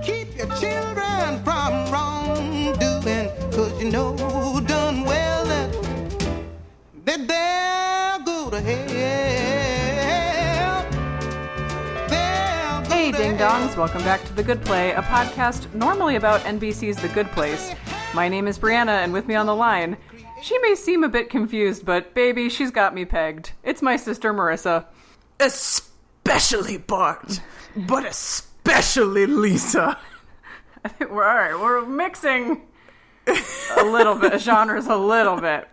Keep your children from wrongdoing, cause you know done well that, that they'll go to hell. They'll go Hey, to ding hell. dongs, welcome back to The Good Play, a podcast normally about NBC's The Good Place. My name is Brianna, and with me on the line, she may seem a bit confused, but baby, she's got me pegged. It's my sister Marissa. especially Bart, but especially Lisa. I think we're all right, we're mixing a little bit, genres a little bit.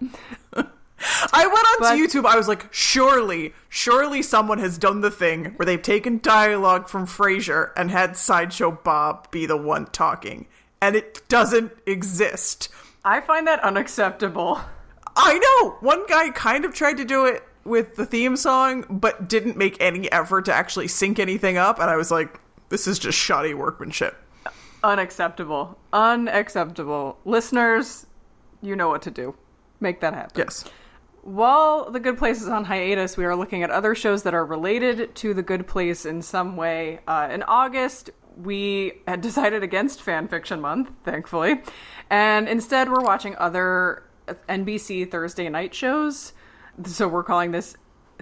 I went onto But- YouTube. I was like, surely, surely someone has done the thing where they've taken dialogue from Frasier and had Sideshow Bob be the one talking, and it doesn't exist. I find that unacceptable. I know one guy kind of tried to do it with the theme song, but didn't make any effort to actually sync anything up, and I was like, this is just shoddy workmanship. Unacceptable. Unacceptable. Listeners, you know what to do. Make that happen. Yes. While The Good Place is on hiatus, we are looking at other shows that are related to The Good Place in some way. Uh, in August, we had decided against Fan Fiction Month, thankfully, and instead we're watching other NBC Thursday night shows. So we're calling this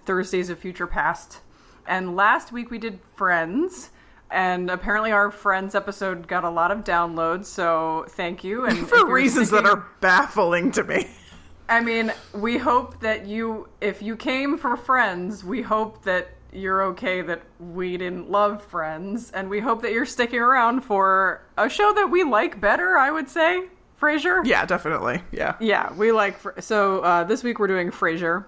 Thursdays of Future Past. And last week we did Friends. And apparently, our Friends episode got a lot of downloads, so thank you. And For reasons that are baffling to me. I mean, we hope that you, if you came for Friends, we hope that you're okay that we didn't love Friends, and we hope that you're sticking around for a show that we like better. I would say, Frasier. Yeah, definitely. Yeah. Yeah, we like. Fr- So uh, this week we're doing Frasier,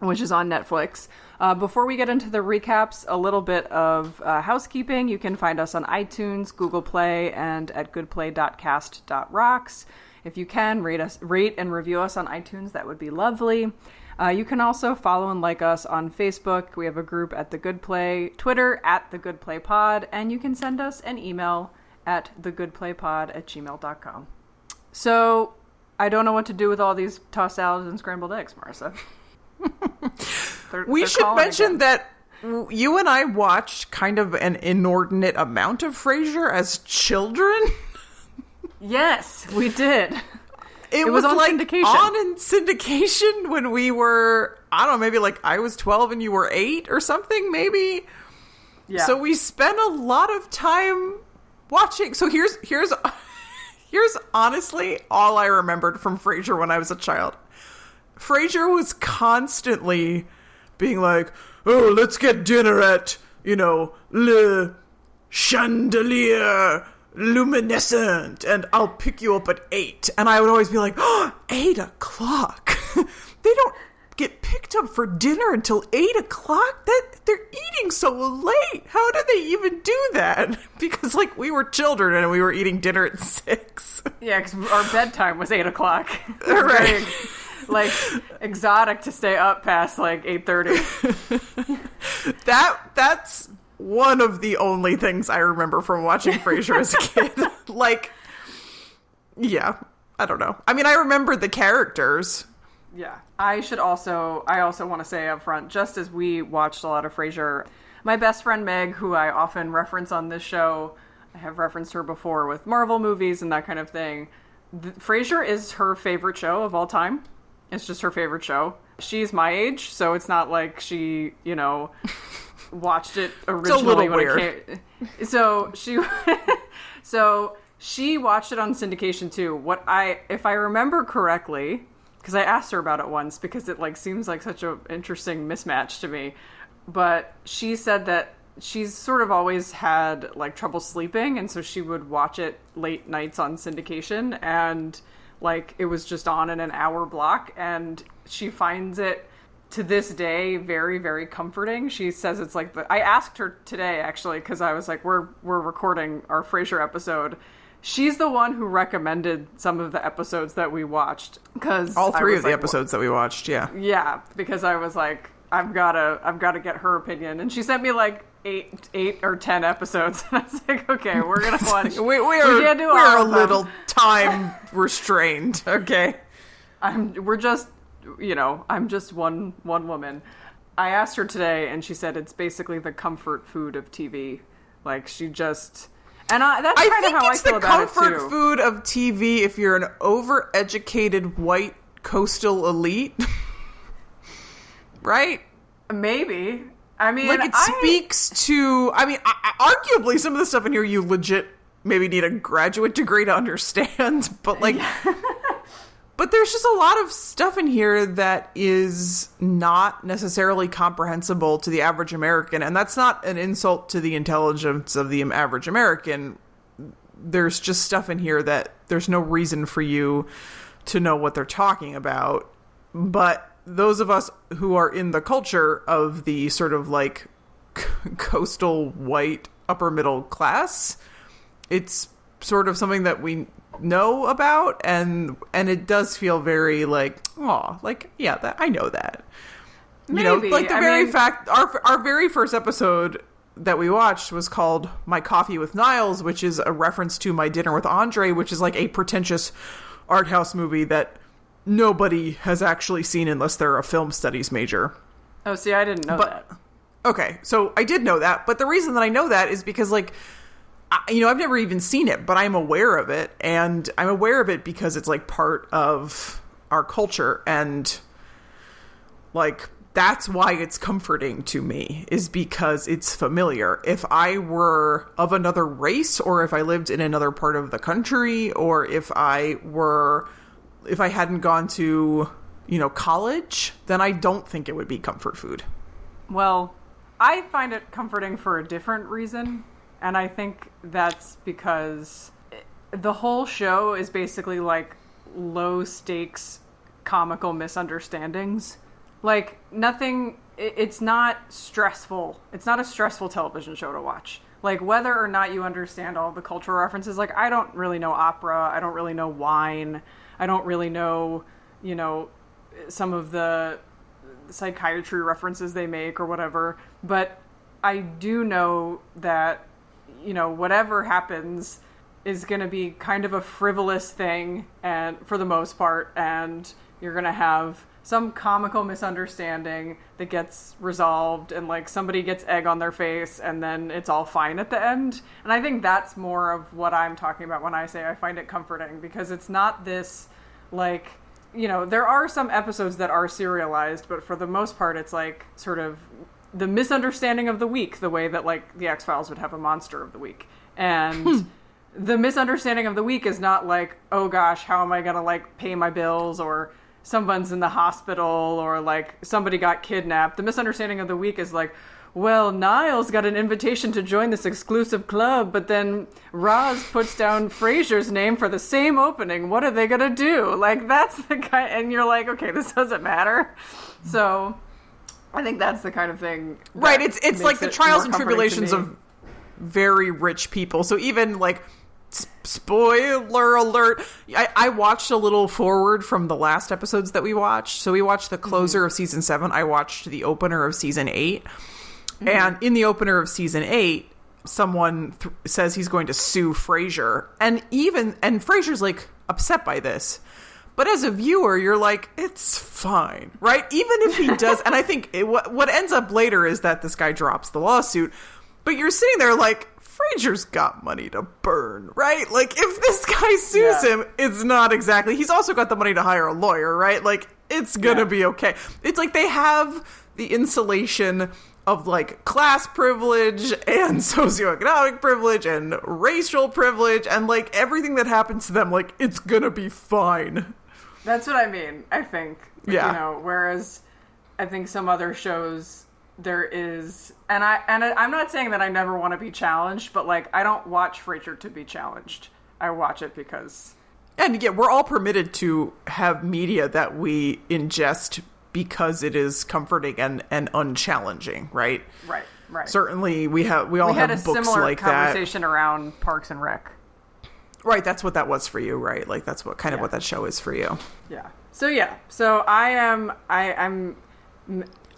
which is on Netflix. Uh, before we get into the recaps, a little bit of uh, housekeeping. You can find us on iTunes, Google Play, and at goodplay.cast.rocks. If you can, rate us, rate and review us on iTunes. That would be lovely. Uh, you can also follow and like us on Facebook. We have a group at The Good Play, Twitter at The Good Play Pod, and you can send us an email at thegoodplaypod at gmail.com. So I don't know what to do with all these tossed salads and scrambled eggs, Marissa. They're- We they're should mention again. that you and I watched kind of an inordinate amount of Frasier as children. Yes, we did. It, was on like syndication. on in syndication when we were I don't know, maybe like I was 12 and you were 8 or something maybe. Yeah. So we spent a lot of time watching. So here's here's here's honestly all I remembered from Frasier when I was a child. Frasier was constantly being like, "Oh, let's get dinner at you know Le Chandelier." Luminescent, and I'll pick you up at eight. And I would always be like, oh, eight o'clock. they don't get picked up for dinner until eight o'clock. That they're eating so late. How do they even do that? Because like we were children and we were eating dinner at six. yeah, because our bedtime was eight o'clock. Right. Like exotic to stay up past like eight thirty. That that's one of the only things I remember from watching Frasier as a kid. like, yeah, I don't know. I mean, I remember the characters. Yeah. I should also I also want to say up front, just as we watched a lot of Frasier, my best friend Meg, who I often reference on this show, I have referenced her before with Marvel movies and that kind of thing. The, Frasier is her favorite show of all time. It's just her favorite show. She's my age, so it's not like she, you know, watched it originally little when weird. it came. So she so she watched it on syndication too. What I if I remember correctly, because I asked her about it once because it like seems like such an interesting mismatch to me. But she said that she's sort of always had like trouble sleeping and so she would watch it late nights on syndication and like it was just on in an hour block and she finds it to this day very very comforting. She says it's like the i asked her today actually because i was like we're we're recording our frasier episode. She's the one who recommended some of the episodes that we watched because All three of the episodes that we watched, yeah. yeah, because I was like, I've gotta, I've gotta get her opinion, and she sent me like eight, eight or ten episodes, and I was like, okay, we're gonna watch. We, we are, can't do we're a little time restrained, okay? I'm, we're just, you know, I'm just one, one woman. I asked her today, and she said it's basically the comfort food of TV. Like she just, And I, that's I kind of how I feel the about it comfort too. food of TV if you're an overeducated white coastal elite. right? Maybe. I mean, Like it I- speaks to I mean, I, I- arguably some of the stuff in here you legit maybe need a graduate degree to understand, but like But there's just a lot of stuff in here that is not necessarily comprehensible to the average American, and that's not an insult to the intelligence of the average American. There's just stuff in here that there's no reason for you to know what they're talking about. But those of us who are in the culture of the sort of like coastal white upper middle class, it's sort of something that we know about and and it does feel very like oh like yeah that i know that. You know like the I very mean- fact our our very first episode that we watched was called my coffee with niles which is a reference to my dinner with andre which is like a pretentious art house movie that nobody has actually seen unless they're a film studies major Oh, see, I didn't know But- that. Okay, so I did know that, but the reason that I know that is because, like, I, you know, I've never even seen it, but I'm aware of it, and I'm aware of it because it's like part of our culture, and like that's why it's comforting to me is because it's familiar. If I were of another race, or if I lived in another part of the country, or if I were, if I hadn't gone to, you know, college, then I don't think it would be comfort food. Well, I find it comforting for a different reason, and I think that's because the whole show is basically like low stakes comical misunderstandings. Like nothing it's not stressful. It's not a stressful television show to watch. Like whether or not you understand all the cultural references, like I don't really know opera, I don't really know wine, I don't really know, you know, some of the psychiatry references they make or whatever, but I do know that you know whatever happens is going to be kind of a frivolous thing and for the most part and you're going to have some comical misunderstanding that gets resolved and like somebody gets egg on their face and then it's all fine at the end. And I think that's more of what I'm talking about when I say I find it comforting because it's not this like you know, there are some episodes that are serialized, but for the most part, it's like sort of the misunderstanding of the week, the way that like the X Files would have a monster of the week, and hmm. the misunderstanding of the week is not like, oh gosh, how am I gonna like pay my bills or someone's in the hospital or like somebody got kidnapped. The misunderstanding of the week is like. Well, Niles got an invitation to join this exclusive club, but then Roz puts down Frasier's name for the same opening. What are they gonna do? Like that's the kind, and you're like, okay, this doesn't matter. So, I think that's the kind of thing. right it's it's like the trials and tribulations of very rich people so even like spoiler alert. I, I watched a little forward from the last episodes that we watched. So we watched the closer mm-hmm. of season seven. I watched the opener of season 8 mm-hmm. and in the opener of season eight someone th- says he's going to sue frasier. And even and frasier's like upset by this. But as a viewer, you're like, it's fine, right? Even if he does, and I think it, what what ends up later is that this guy drops the lawsuit. But you're sitting there like, Frasier's got money to burn, right? Like, if this guy sues Yeah. him, it's not exactly. He's also got the money to hire a lawyer, right? Like, it's gonna Yeah. be okay. It's like they have the insulation of like class privilege and socioeconomic privilege and racial privilege and like everything that happens to them, like, it's gonna be fine. That's what I mean. I think. Yeah. You know, whereas I think some other shows there is, and I and I'm not saying that I never want to be challenged, but like I don't watch Frasier to be challenged. I watch it because And yeah, we're all permitted to have media that we ingest because it is comforting and, and unchallenging, right? right, right. Certainly, we have we all we had a books similar like that. conversation around Parks and Rec. Right, that's what that was for you, right? Like that's what kind of Yeah. what that show is for you. Yeah. So yeah. So I am. I I'm.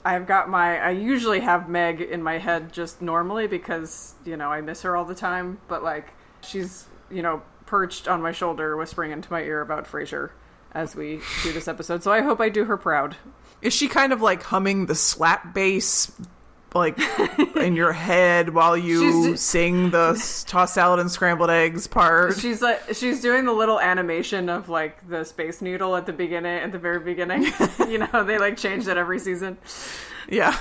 I've got my. I usually have Meg in my head just normally because you know I miss her all the time. But like she's you know perched on my shoulder, whispering into my ear about Frasier as we do this episode. So I hope I do her proud. Is she kind of like humming the slap bass like in your head while you sing the toss salad and scrambled eggs part. She's like she's doing the little animation of like the space noodle at the beginning at the very beginning. you know, they like change that every season. yeah.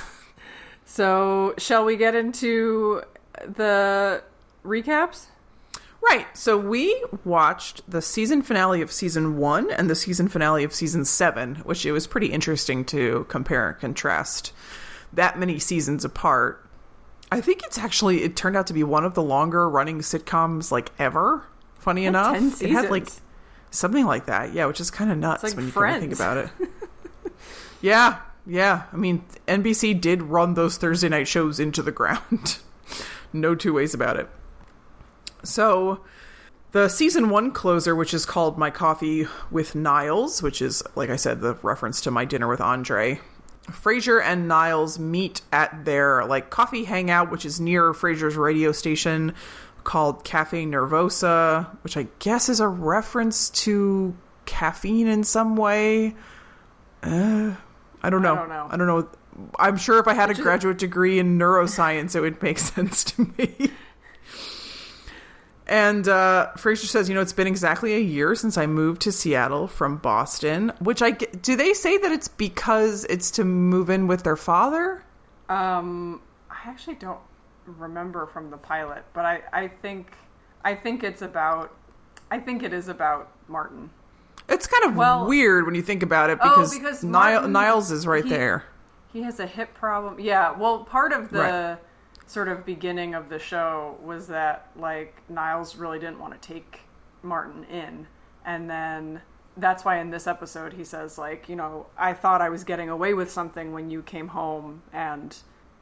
So, shall we get into the recaps? Right. So we watched the season finale of season one and the season finale of season seven, which it was pretty interesting to compare and contrast that many seasons apart. I think it's actually it turned out to be one of the longer running sitcoms like ever. Funny had enough, 10 it had like something like that. Yeah, which is kind of nuts like when you kinda think about it. yeah, yeah. I mean, NBC did run those Thursday night shows into the ground. no two ways about it. So, the season one closer, which is called My Coffee with Niles, which is, like I said, the reference to My Dinner with Andre. Frasier and Niles meet at their like coffee hangout, which is near Frasier's radio station called Cafe Nervosa, which I guess is a reference to caffeine in some way. Uh, I don't know. don't know. I don't know. I'm sure if I had a is- graduate degree in neuroscience, it would make sense to me. And uh, Frasier says, you know, it's been exactly a year since I moved to Seattle from Boston. Which I get- do they say that it's because it's to move in with their father? Um, I actually don't remember from the pilot, but I, I think I think it's about I think it is about Martin. It's kind of Well- weird when you think about it Oh, because, because Martin- Niles is right he- there. He has a hip problem. Yeah, well, part of the Right. Sort of beginning of the show was that like Niles really didn't want to take Martin in, and then that's why in this episode he says like, you know, I thought I was getting away with something when you came home and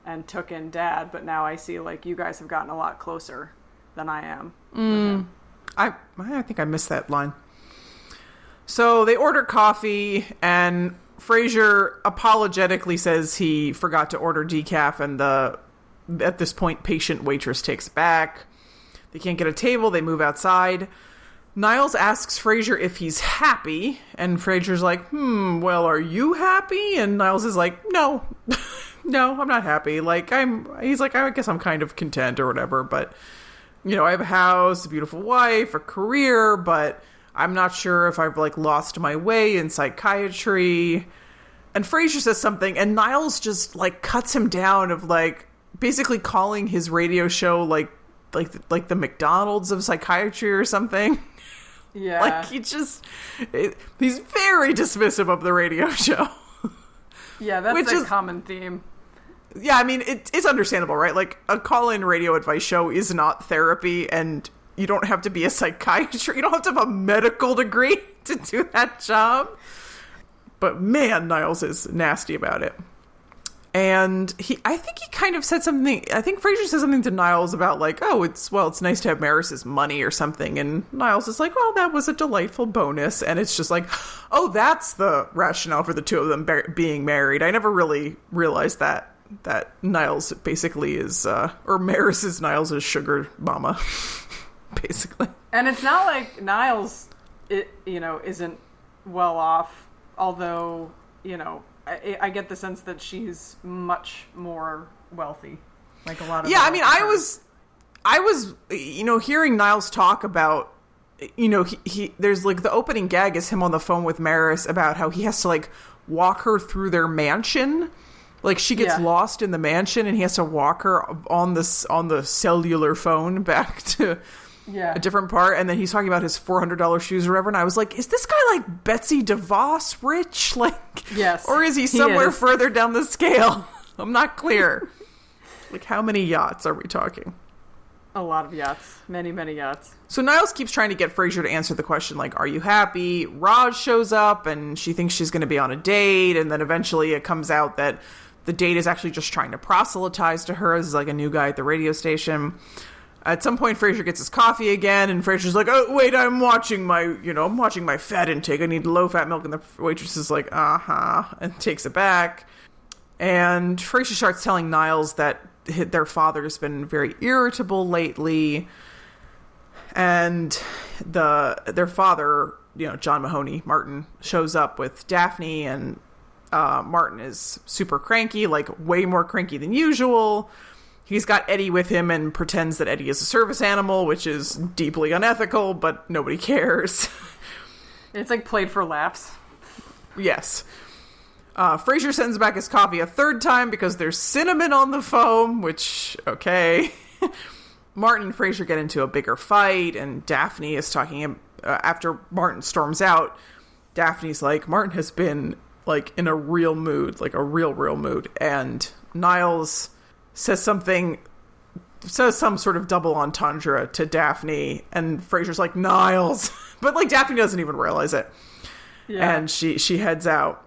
and took in Dad, but now I see like you guys have gotten a lot closer than I am. Mm. I I think I missed that line. So they order coffee, and Frasier apologetically says he forgot to order decaf, and the at this point patient waitress takes back. They can't get a table. They move outside. Niles asks Frasier if he's happy, and Frasier's like, "Hmm, well, are you happy?" And Niles is like, "No, no, I'm not happy. Like, I'm." He's like, "I guess I'm kind of content or whatever, but." you know, I have a house, a beautiful wife, a career, but I'm not sure if I've like lost my way in psychiatry. And Frasier says something, and Niles just like cuts him down of like basically calling his radio show like like like the McDonald's of psychiatry or something. Yeah. Like he just it, he's very dismissive of the radio show. yeah, that's which a is- common theme. yeah, I mean, it, it's understandable, right? Like, a call in radio advice show is not therapy, and you don't have to be a psychiatrist. You don't have to have a medical degree to do that job. But man, Niles is nasty about it. And he, I think he kind of said something. I think Frasier said something to Niles about like, "Oh, it's well, it's nice to have Maris's money or something." And Niles is like, "Well, that was a delightful bonus." And it's just like, "Oh, that's the rationale for the two of them being married." I never really realized that that Niles basically is, uh, or Maris is Niles' sugar mama, basically. And it's not like Niles, it, you know, isn't well off. Although, you know, I, I get the sense that she's much more wealthy. Like a lot of yeah i mean i was i was you know hearing niles talk about you know he, he there's like the opening gag is him on the phone with maris about how he has to like walk her through their mansion like she gets Yeah. lost in the mansion and he has to walk her on this on the cellular phone back to yeah. a different part and then he's talking about his $400 shoes or whatever and i was like is this guy like betsy devos rich? Like Yes, or is he he somewhere is. further down the scale? I'm not clear. Like how many yachts are we talking? A lot of yachts, many many yachts. so niles keeps trying to get frasier to answer the question like are you happy? Roz shows up and she thinks she's going to be on a date and then eventually it comes out that the date is actually just trying to proselytize to her. As like a new guy at the radio station At some point, Frasier gets his coffee again, and Frasier's like, "Oh, wait, I'm watching my, you know, I'm watching my fat intake. I need low fat milk." And the waitress is like, "Uh huh," and takes it back. And Frasier starts telling Niles that their father's been very irritable lately, and the their father, you know, John Mahoney Martin, shows up with Daphne and Uh, Martin is super cranky, like way more cranky than usual. He's got Eddie with him and pretends that Eddie is a service animal, which is deeply unethical, but nobody cares. It's like played for laughs. yes. Uh, Frasier sends back his coffee a third time because there's cinnamon on the foam, which, okay. Martin and Frasier get into a bigger fight, and Daphne is talking. Uh, after Martin storms out, Daphne's like, Martin has been, like, in a real mood, like a real, real mood. And Niles says something says some sort of double entendre to Daphne, and Frasier's like Niles, but like Daphne doesn't even realize it, Yeah. and she she heads out.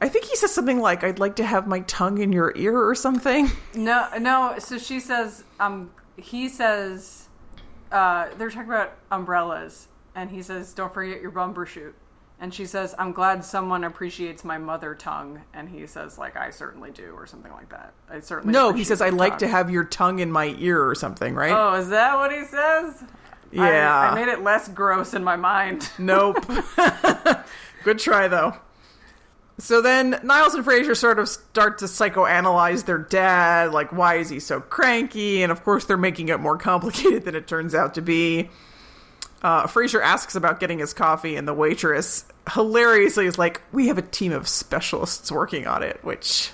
I think he says something like, "I'd like to have my tongue in your ear" or something. No, no. So she says, um, he says, uh, they're talking about umbrellas, and he says, "Don't forget your bumper shoot." And she says, "I'm glad someone appreciates my mother tongue." And he says, "Like I certainly do," or something like that. I certainly. No, he says, "I like to have your tongue in my ear" or something, right? Oh, is that what he says? Yeah. I, made it less gross in my mind. Nope. Good try though. So then Niles and Frasier sort of start to psychoanalyze their dad, like why is he so cranky? And of course they're making it more complicated than it turns out to be. Uh, Frasier asks about getting his coffee, and the waitress hilariously is like, "We have a team of specialists working on it," which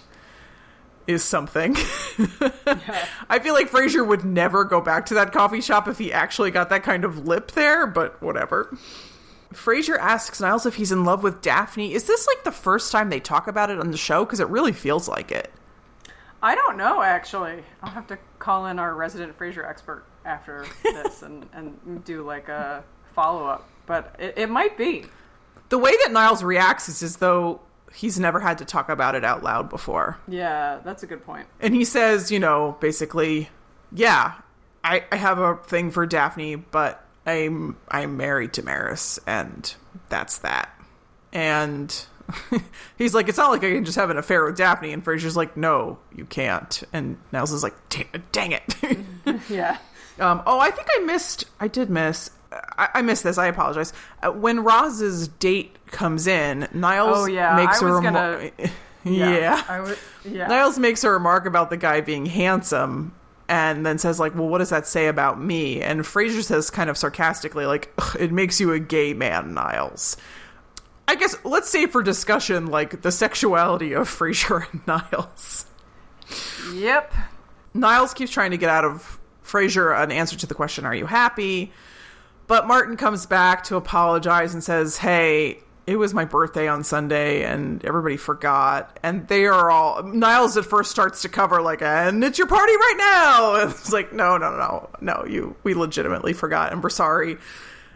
is something. I feel like Frasier would never go back to that coffee shop if he actually got that kind of lip there, but whatever. Frasier asks Niles if he's in love with Daphne. Is this like the first time they talk about it on the show? Because it really feels like it. I don't know actually. I'll have to call in our resident Frasier expert after this and, and do like a follow up. But it, it might be. The way that Niles reacts is as though he's never had to talk about it out loud before. Yeah, that's a good point. And he says, you know, basically, yeah, I, I have a thing for Daphne, but I'm I'm married to Maris, and that's that. And he's like, it's not like I can just have an affair with Daphne. And Frasier's like, no, you can't. And Niles is like, dang, dang it. Yeah. Um, oh, I think I missed. I did miss. I, I missed this. I apologize. Uh, when Roz's date comes in, Niles Oh, yeah, makes I a remark. yeah. I. Yeah. Niles makes a remark about the guy being handsome, and then says like, "Well, what does that say about me?" And Frasier says, kind of sarcastically, like, "It makes you a gay man, Niles." I guess let's say for discussion, like the sexuality of Frasier and Niles. Yep. Niles keeps trying to get out of Frasier an answer to the question, Are you happy? But Martin comes back to apologize and says, Hey, it was my birthday on Sunday and everybody forgot. And they are all. Niles at first starts to cover, like, and it's your party right now. And it's like, No, no, no, no, you, we legitimately forgot and we're sorry.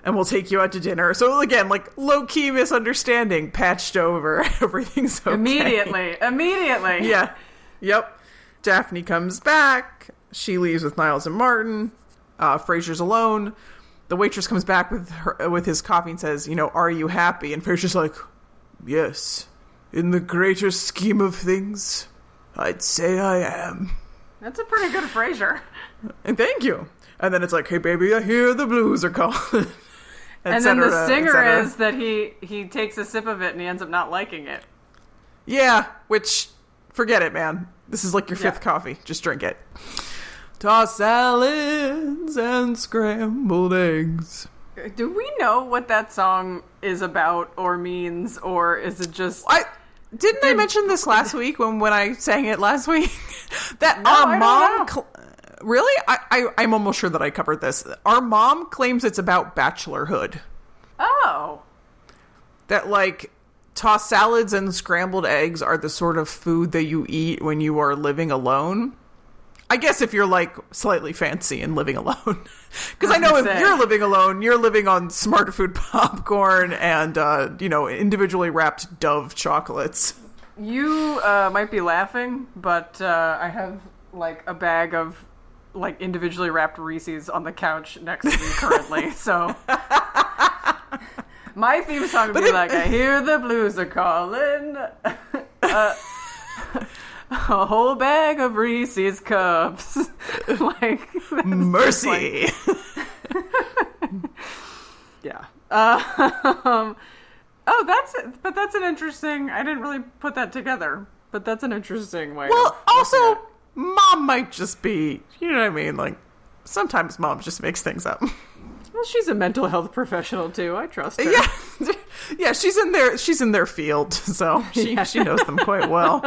And we'll take you out to dinner. So again, like low key misunderstanding patched over. Everything's okay. Immediately. Immediately. Yeah. Yep. Daphne comes back. She leaves with Niles and Martin. Uh, Frasier's alone. The waitress comes back with her with his coffee and says, "You know, are you happy?" And Frasier's like, "Yes. In the greater scheme of things, I'd say I am." That's a pretty good Frasier. And thank you. And then it's like, "Hey, baby, I hear the blues are calling." And then the cetera, stinger is that he he takes a sip of it and he ends up not liking it. Yeah, which forget it, man. This is like your fifth Yeah. coffee. Just drink it. Toss salads and scrambled eggs. Do we know what that song is about or means, or is it just? I didn't I mention this last week when when I sang it last week that No, our I mom. Cl- really, I, I I'm almost sure that I covered this. Our mom claims it's about bachelorhood. Oh, That like tossed salads and scrambled eggs are the sort of food that you eat when you are living alone. I guess if you're like slightly fancy and living alone. Because I know if Say. you're living alone, you're living on smart food popcorn and, uh, you know, individually wrapped Dove chocolates. you uh, might be laughing, but uh, I have like a bag of like individually wrapped Reese's on the couch next to me currently. so my theme song would be it- like, "I hear the blues are calling." A whole bag of Reese's cups, like Mercy. Yeah. Um, Oh, that's but that's an interesting. I didn't really put that together, but that's an interesting way. Well, also, mom might just be, you know what I mean? Like, sometimes mom just makes things up. well, she's a mental health professional too. I trust her. yeah. yeah, she's in their she's in their field, so she Yeah. she knows them quite well.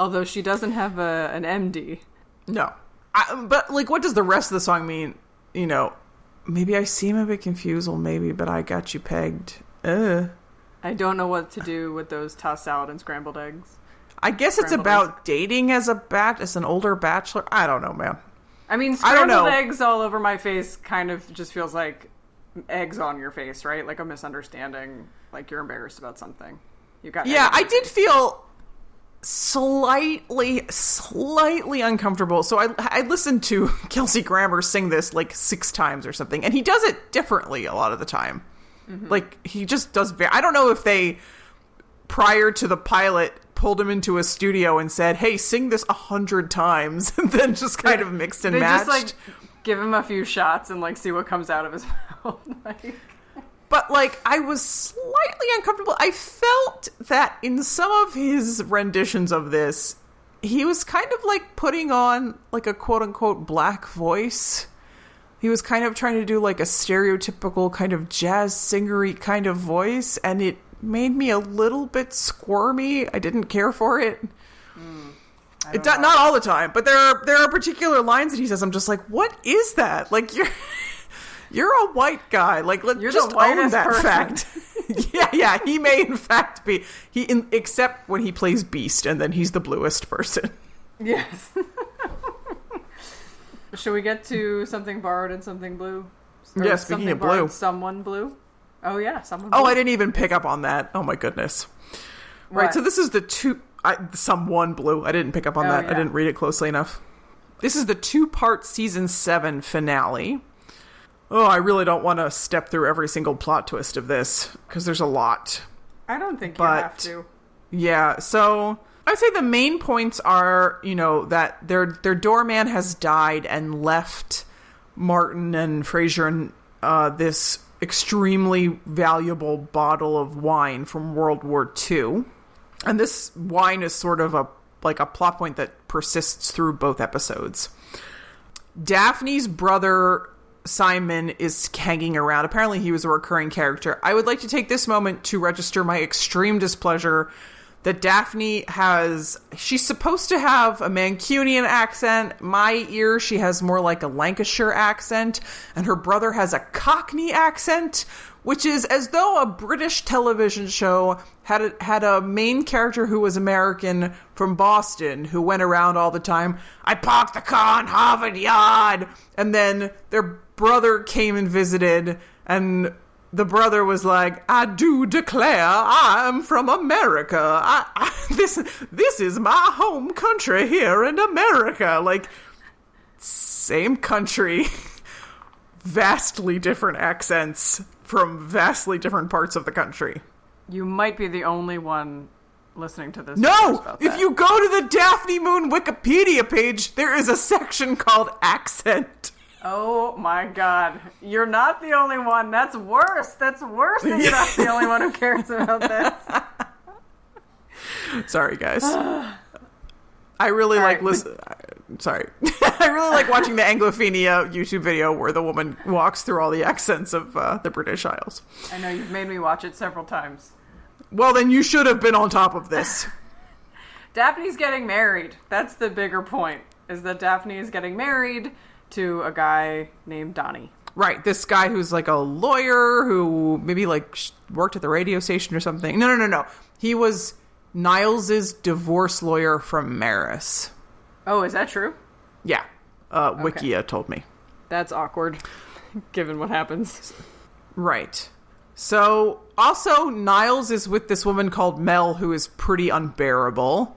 Although she doesn't have a, an MD. No. I, but like what does the rest of the song mean? You know, maybe I seem a bit confused, well maybe, but I got you pegged. Uh. I don't know what to do with those tossed salad and scrambled eggs. I guess it's Scrambled about dating as a bat as an older bachelor. I don't know, man. I mean, I scrambled know. eggs all over my face kind of just feels like eggs on your face, right? Like a misunderstanding, like you're embarrassed about something. You got Yeah, I did face. feel slightly, slightly uncomfortable. So I, I listened to Kelsey Grammer sing this like six times or something, and he does it differently a lot of the time. Mm-hmm. Like he just does. Very, I don't know if they prior to the pilot pulled him into a studio and said, "Hey, sing this a hundred times," and then just kind of mixed and They matched. just like give him a few shots and like see what comes out of his mouth. like, but like I was slightly uncomfortable. I felt that in some of his renditions of this, he was kind of like putting on like a quote unquote black voice. He was kind of trying to do like a stereotypical kind of jazz singery kind of voice, and it made me a little bit squirmy. I didn't care for it. It do- not all the time, but there are there are particular lines that he says. I'm just like, what is that? Like you're you're a white guy. Like let You're just own that person. fact. yeah, yeah. He may in fact be he in, except when he plays Beast, and then he's the bluest person. yes. Should we get to something borrowed and something blue? Or Yeah, speaking of blue. someone blue. Oh yeah, someone. Oh, blue. Oh. I didn't even pick up on that. Oh my goodness. Right. What? So this is the two. I, someone blue. I didn't pick up on Oh, that. I didn't read it closely enough. This is the two-part season seven finale. Oh, I really don't want to step through every single plot twist of this because there's a lot. I don't think but- you have to. Yeah, so I'd say the main points are, you know, that their their doorman has died and left Martin and Frasier and uh, this extremely valuable bottle of wine from World War II. And this wine is sort of a like a plot point that persists through both episodes. Daphne's brother Simon is hanging around. Apparently, he was a recurring character. I would like to take this moment to register my extreme displeasure that Daphne has. She's supposed to have a Mancunian accent. My ear, she has more like a Lancashire accent, and her brother has a Cockney accent, which is as though a British television show had a, had a main character who was American from Boston who went around all the time. I parked the car on Harvard Yard, and then their brother came and visited, and the brother was like, "I do declare, I am from America. I, I, this this is my home country here in America." Like, same country, vastly different accents from vastly different parts of the country. You might be the only one listening to this. No, if you go to the Daphne Moon Wikipedia page, there is a section called accent. Oh my god. You're not the only one. That's worse. That's worse than you're not the only one who cares about this. Sorry, guys. I really like right. listen. Sorry, I really like watching the Anglophenia YouTube video where the woman walks through all the accents of uh, the British Isles. I know you've made me watch it several times. Well, then you should have been on top of this. Daphne's getting married. That's the bigger point. Is that Daphne is getting married to a guy named Donnie. Right, this guy who's like a lawyer who maybe like worked at the radio station or something. No, no, no, no. He was Niles's divorce lawyer from Maris. Oh, is that true? Yeah, uh, Wikia told me. That's awkward, given what happens. Right. So, also, Niles is with this woman called Mel who is pretty unbearable.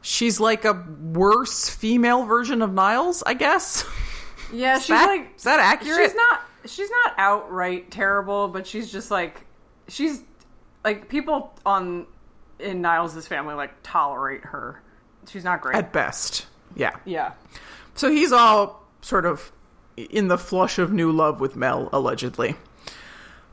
She's like a worse female version of Niles, I guess. Yeah, she's that- like is that accurate? She's not. She's not outright terrible, but she's just like she's like people on in Niles's family like tolerate her. She's not great. At best. Yeah. yeah. So he's all sort of in the flush of new love with Mel, allegedly.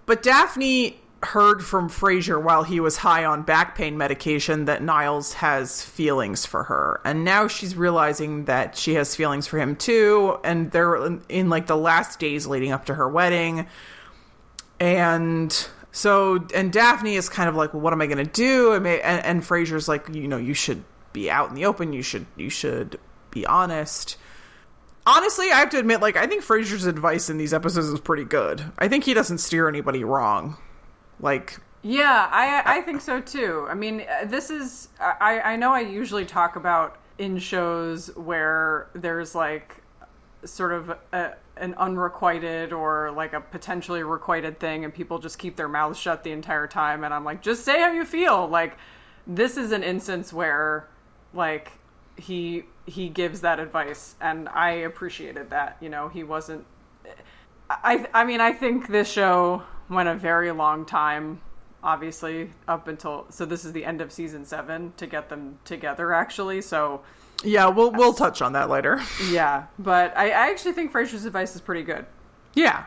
But Daphne heard from Frasier while he was high on back pain medication that Niles has feelings for her. And now she's realizing that she has feelings for him too. And they're in, in like the last days leading up to her wedding. And so, and Daphne is kind of like, well, what am I going to do? And, and, and Frasier's like, you know, you should be out in the open. You should, you should be honest. Honestly, I have to admit, like, I think Frasier's advice in these episodes is pretty good. I think he doesn't steer anybody wrong. Like, Yeah, I I think so too. I mean, uh, this is I I know I usually talk about in shows where there's like sort of a, an unrequited or like a potentially requited thing and people just keep their mouths shut the entire time and I'm like just say how you feel. Like this is an instance where like he he gives that advice and I appreciated that. You know, he wasn't I I mean I think this show went a very long time obviously up until so this is the end of season 7 to get them together actually so yeah, we'll we'll touch on that later. yeah but I, I actually think Frasier's advice is pretty good yeah.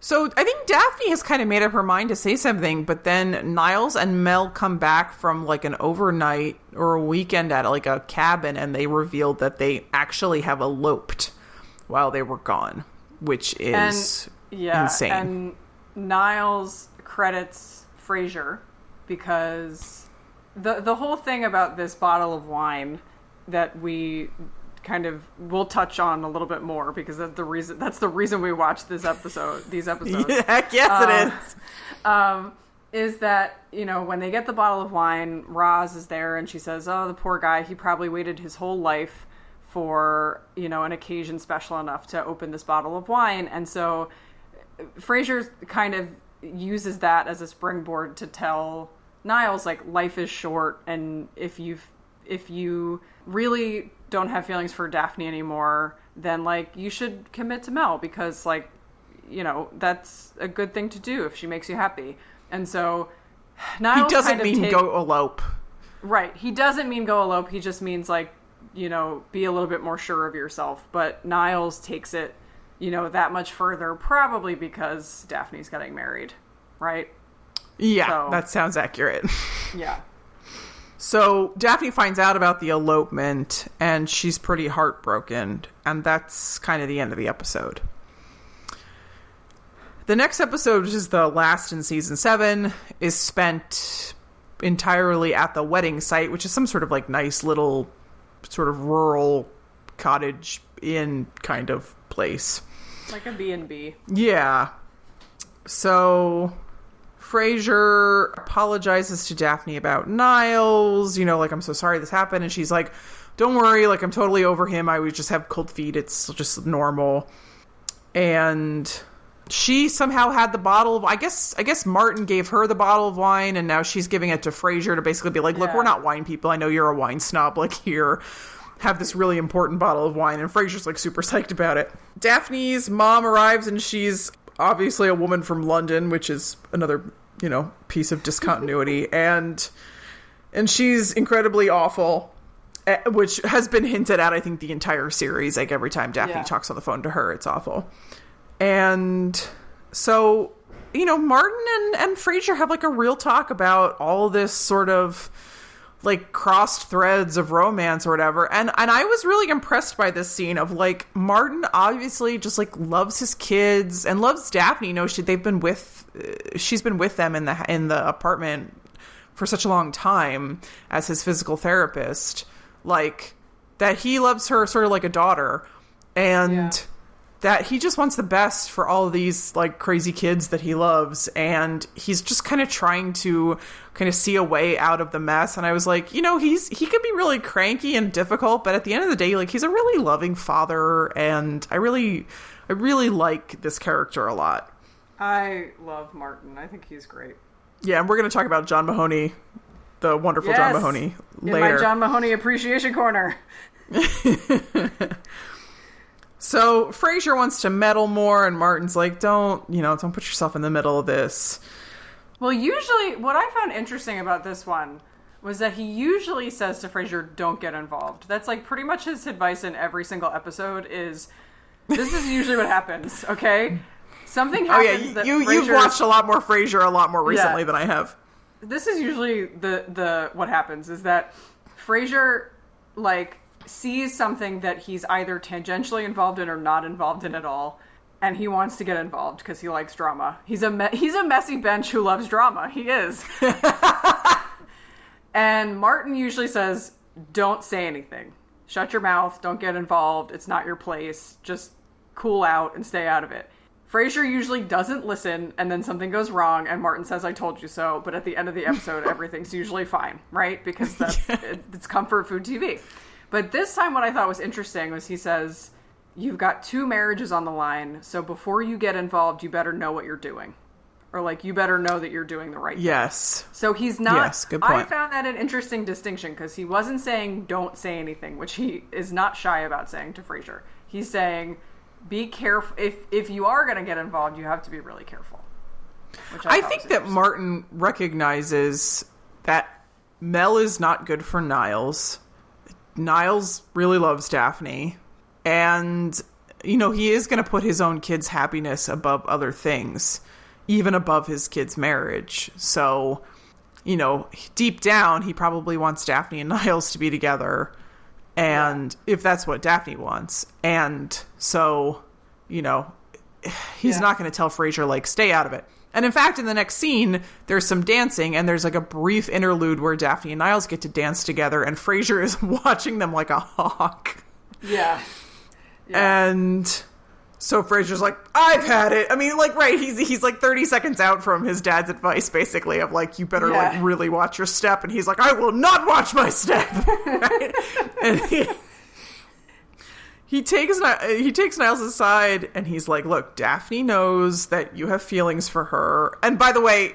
So I think Daphne has kind of made up her mind to say something, but then Niles and Mel come back from like an overnight or a weekend at like a cabin, and they reveal that they actually have eloped while they were gone, which is and yeah insane. and Niles credits Frasier because the the whole thing about this bottle of wine that we kind of we'll touch on a little bit more because that's the reason that's the reason we watch this episode these episodes Heck yes, Um, it is. um, is that you know when they get the bottle of wine, Roz is there and she says, "Oh, the poor guy. He probably waited his whole life for you know an occasion special enough to open this bottle of wine." And so Frasier kind of uses that as a springboard to tell Niles like life is short, and if you if you really don't have feelings for Daphne anymore, then like you should commit to Mel because like you know that's a good thing to do if she makes you happy. And so He Niles doesn't kind of mean take- go elope. right. He doesn't mean go elope. He just means like you know be a little bit more sure of yourself. But Niles takes it you know that much further, probably because Daphne's getting married, right? Yeah, So- that sounds accurate. Yeah. So Daphne finds out about the elopement and she's pretty heartbroken, and that's kind of the end of the episode. The next episode, which is the last in season seven, is spent entirely at the wedding site, which is some sort of like nice little sort of rural cottage inn kind of place. Like a B and B. Yeah. So Frasier apologizes to Daphne about Niles, you know, like I'm so sorry this happened and she's like, "Don't worry, like I'm totally over him. I would just have cold feet. It's just normal." And she somehow had the bottle of I guess I guess Martin gave her the bottle of wine and now she's giving it to Frasier to basically be like, "Look, Yeah. we're not wine people. I know you're a wine snob like here." have this really important bottle of wine, and Frasier's like super psyched about it. Daphne's mom arrives, and she's obviously a woman from London, which is another you know piece of discontinuity, and and she's incredibly awful. eh, Which has been hinted at, I think, the entire series. Like every time Daphne Yeah. talks on the phone to her, it's awful. And so, you know, Martin and, and Frasier have like a real talk about all this sort of like crossed threads of romance or whatever. And and I was really impressed by this scene of like Martin obviously just like loves his kids and loves Daphne. You know, she they've been with uh, she's been with them in the in the apartment for such a long time as his physical therapist. Like that he loves her sort of like a daughter and Yeah. That he just wants the best for all of these like crazy kids that he loves and he's just kind of trying to kind of see a way out of the mess and i was like you know he's he can be really cranky and difficult but at the end of the day like he's a really loving father and i really i really like this character a lot I love Martin. I think he's great. yeah and we're going to talk about john mahoney the wonderful john Yes! mahoney In later my John Mahoney appreciation corner. So Frasier wants to meddle more, and Martin's like, "Don't, you know, don't put yourself in the middle of this." Well, usually, what I found interesting about this one was that he usually says to Frasier, "Don't get involved." That's like pretty much his advice in every single episode. Is this is usually what happens? Okay, something happens. Oh yeah, you, you you've watched a lot more Frasier a lot more recently Yeah. than I have. this is usually the the what happens is that Frasier like sees something that he's either tangentially involved in or not involved in at all, and he wants to get involved because he likes drama. He's a me- he's a messy bench who loves drama. He is. and Martin usually says, "Don't say anything. Shut your mouth. Don't get involved. It's not your place. Just cool out and stay out of it." Frasier usually doesn't listen, and then something goes wrong, and Martin says, "I told you so." But at the end of the episode, everything's usually fine, right? Because that's it, it's comfort food TV. But this time, what I thought was interesting was he says, "You've got two marriages on the line, so before you get involved, you better know what you're doing, or like you better know that you're doing the right thing." Yes. So he's not. Yes, good point. I found that an interesting distinction because he wasn't saying "don't say anything," which he is not shy about saying to Frasier. He's saying, "Be careful. If if you are going to get involved, you have to be really careful." Which I thought think that. Martin recognizes that Mel is not good for Niles. Niles really loves Daphne. And, you know, he is going to put his own kid's happiness above other things, even above his kid's marriage. So, you know, deep down, he probably wants Daphne and Niles to be together. And if that's what Daphne wants. And so, you know, he's Yeah. not going to tell Frasier like stay out of it. And in fact, in the next scene, there's some dancing, and there's like a brief interlude where Daphne and Niles get to dance together, and Frasier is watching them like a hawk. yeah, And so Frasier's like, "I've had it." I mean, like, right? He's he's like 30 seconds out from his dad's advice, basically, of like, "You better Yeah. like really watch your step." And he's like, "I will not watch my step." Right? and he he takes he takes Niles aside, and he's like, "Look, Daphne knows that you have feelings for her." And by the way.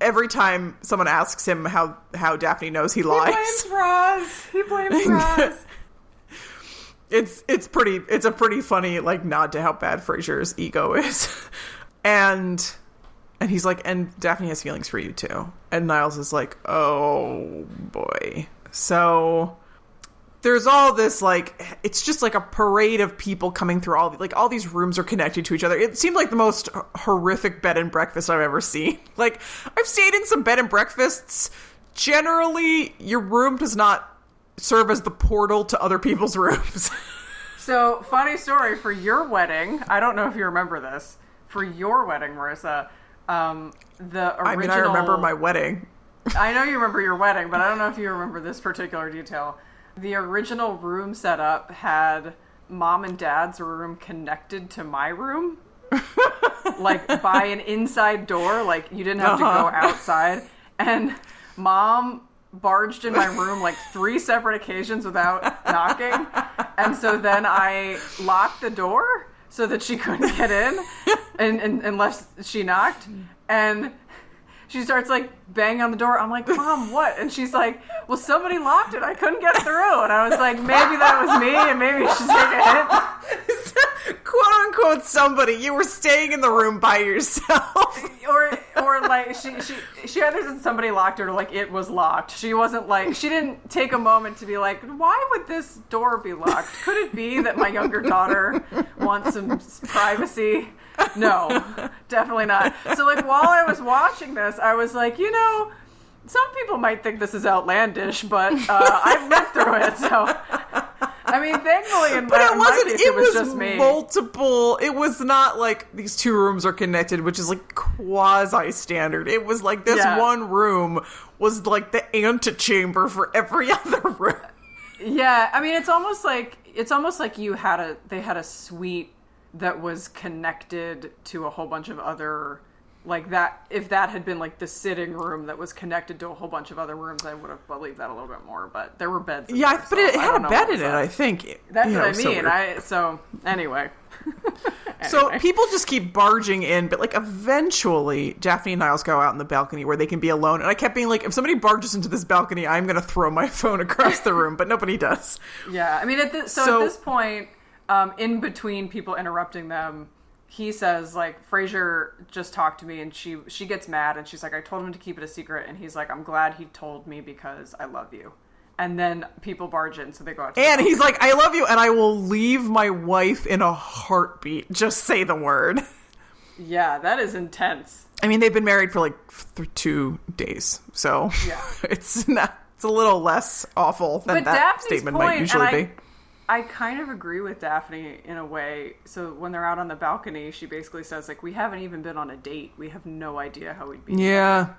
Every time someone asks him how, how Daphne knows, he he lies. blames Roz. He blames Roz. it's it's pretty it's a pretty funny like nod to how bad Frasier's ego is. and and he's like and Daphne has feelings for you too. And Niles is like, "Oh boy." So there's all this like it's just like a parade of people coming through all like all these rooms are connected to each other. It seemed like the most horrific bed and breakfast I've ever seen. Like I've stayed in some bed and breakfasts. Generally, your room does not serve as the portal to other people's rooms. So, funny story for your wedding. I don't know if you remember this. For your wedding, Marissa, um, the original. I mean, I remember my wedding. I know you remember your wedding, but I don't know if you remember this particular detail. The original room setup had mom and dad's room connected to my room, like by an inside door. Like you didn't have to go Uh-huh. outside. And mom barged in my room like three separate occasions without knocking, and so then I locked the door so that she couldn't get in, and, and unless she knocked, and she starts like banging on the door. I'm like, Mom, what? And she's like, Well, somebody locked it. I couldn't get through. And I was like, Maybe that was me, and maybe she's a hint. quote unquote somebody you were staying in the room by yourself Or, or like she, she, she either said somebody locked it or like it was locked. She wasn't like she didn't take a moment to be like, why would this door be locked? Could it be that my younger daughter wants some privacy? No, definitely not. So like while I was watching this, I was like, you know, some people might think this is outlandish, but uh, I've lived through it, so. I mean, thankfully, in but my, it wasn't case, it, was, just me. multiple it was not like these two rooms are connected which is like quasi standard it was like this Yeah. one room was like the antechamber for every other room Yeah, I mean it's almost like it's almost like you had a they had a suite that was connected to a whole bunch of other like that if that had been like the sitting room that was connected to a whole bunch of other rooms I would have believed that a little bit more but there were beds in yeah there, but so it had a bed in it i think that's You what know, I mean weird. I so anyway So people just keep barging in, but like eventually Daphne and Niles go out in the balcony where they can be alone. And I kept being like, if somebody barges into this balcony, I'm going to throw my phone across the room, but nobody does. Yeah, I mean, at this, so, So- at this point, um, in between people interrupting them, he says like Frasier just talked to me, and she she gets mad, and she's like, I told him to keep it a secret, and he's like, I'm glad he told me because I love you. And then people barge in, so they go out. To And he's like, I love you, and I will leave my wife in a heartbeat. Just say the word. Yeah, that is intense. I mean, they've been married for like th- two days, so Yeah. it's not. It's a little less awful than But that Daphne's statement point, might usually I, be. I kind of agree with Daphne in a way. So when they're out on the balcony, she basically says like, "We haven't even been on a date. We have no idea how we'd be." Yeah.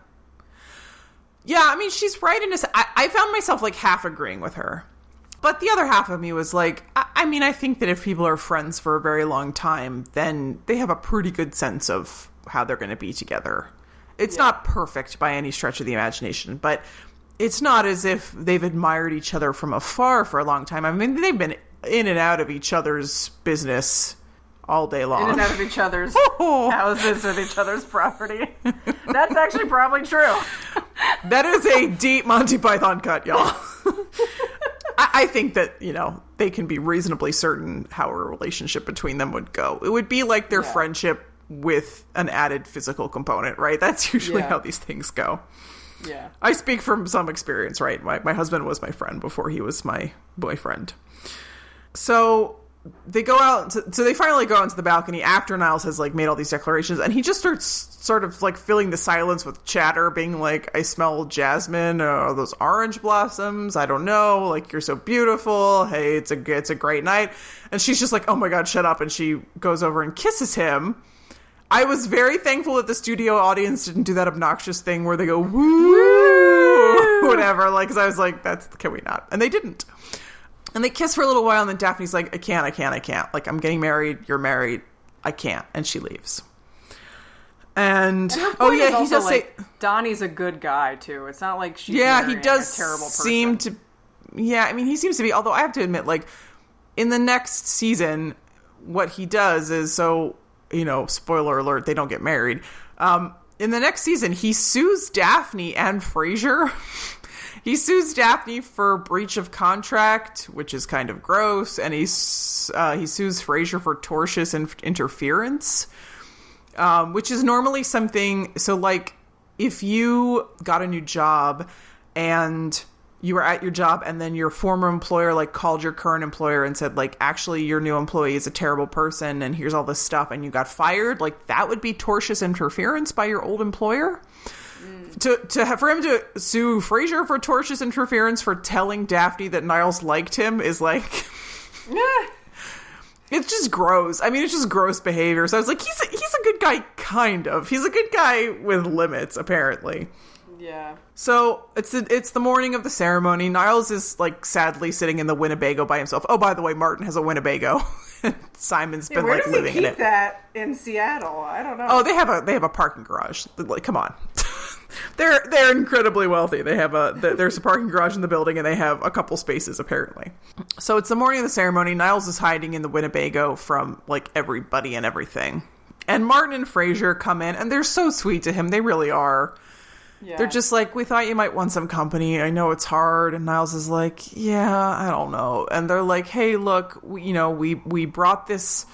Yeah, I mean, she's right in this. I, I found myself like half agreeing with her. But the other half of me was like, I, I mean, I think that if people are friends for a very long time, then they have a pretty good sense of how they're going to be together. It's not perfect by any stretch of the imagination, but it's not as if they've admired each other from afar for a long time. I mean, they've been in and out of each other's business all day long. In and out of each other's Oh. houses with each other's property. That's actually probably true. That is a deep Monty Python cut, y'all. I, I think that, you know, they can be reasonably certain how a relationship between them would go. It would be like their Yeah. friendship with an added physical component, right? That's usually Yeah. how these things go. Yeah. I speak from some experience, right? My, my husband was my friend before he was my boyfriend. So they go out, to, so they finally go out into the balcony after Niles has like made all these declarations, and he just starts sort of like filling the silence with chatter, being like, "I smell jasmine, or those orange blossoms. I don't know. Like you're so beautiful. Hey, it's a it's a great night." And she's just like, "Oh my god, shut up!" And she goes over and kisses him. I was very thankful that the studio audience didn't do that obnoxious thing where they go woo, whatever. Like, 'cause I was like, "That's can we not?" And they didn't. And they kiss for a little while, and then Daphne's like, "I can't, I can't, I can't. Like, I'm getting married. You're married. I can't." And she leaves. And, Her oh yeah, he does say, like, Donnie's a good guy too. It's not like she's yeah, he does a terrible person. seem to. Yeah, I mean, he seems to be. Although I have to admit, like in the next season, what he does is so you know, spoiler alert, they don't get married. Um, in the next season, he sues Daphne and Frasier. he sues Daphne for breach of contract, which is kind of gross, and he's uh, he sues Frasier for tortious in- interference um, which is normally something. So, like, if you got a new job and you were at your job and then your former employer like called your current employer and said like actually your new employee is a terrible person and here's all this stuff and you got fired like that would be tortious interference by your old employer mm. to to have for him to sue Frasier for tortious interference for telling Daphne that Niles liked him is like it's just gross. I mean, it's just gross behavior. So I was like, he's a, he's a good guy, kind of. He's a good guy with limits, apparently. Yeah. So it's the, it's the morning of the ceremony. Niles is like sadly sitting in the Winnebago by himself. Oh, by the way, Martin has a Winnebago. Simon's been like living keep in it. that in Seattle? I don't know. Oh, they have a they have a parking garage. Like, come on. they're they're incredibly wealthy. They have a th- there's a parking garage in the building, and they have a couple spaces apparently. So it's the morning of the ceremony. Niles is hiding in the Winnebago from like everybody and everything. And Martin and Frasier come in, and they're so sweet to him. They really are. Yeah. They're just like, we thought you might want some company. I know it's hard. And Niles is like, yeah, I don't know. And they're like, hey, look, we, you know, we we brought this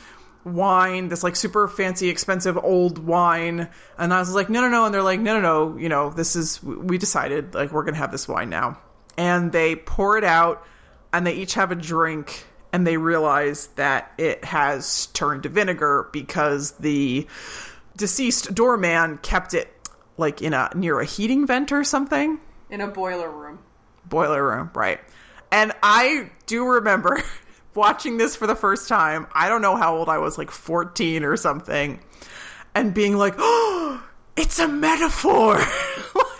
wine, this like super fancy, expensive old wine. And Niles is like, no, no, no. And they're like, no, no, no. You know, this is we decided like we're gonna have this wine now. And they pour it out, and they each have a drink. And they realize that it has turned to vinegar because the deceased doorman kept it like in a near a heating vent or something? In a boiler room. boiler room right. And i do remember watching this for the first time. I don't know how old i was like 14 or something and being like oh it's a metaphor.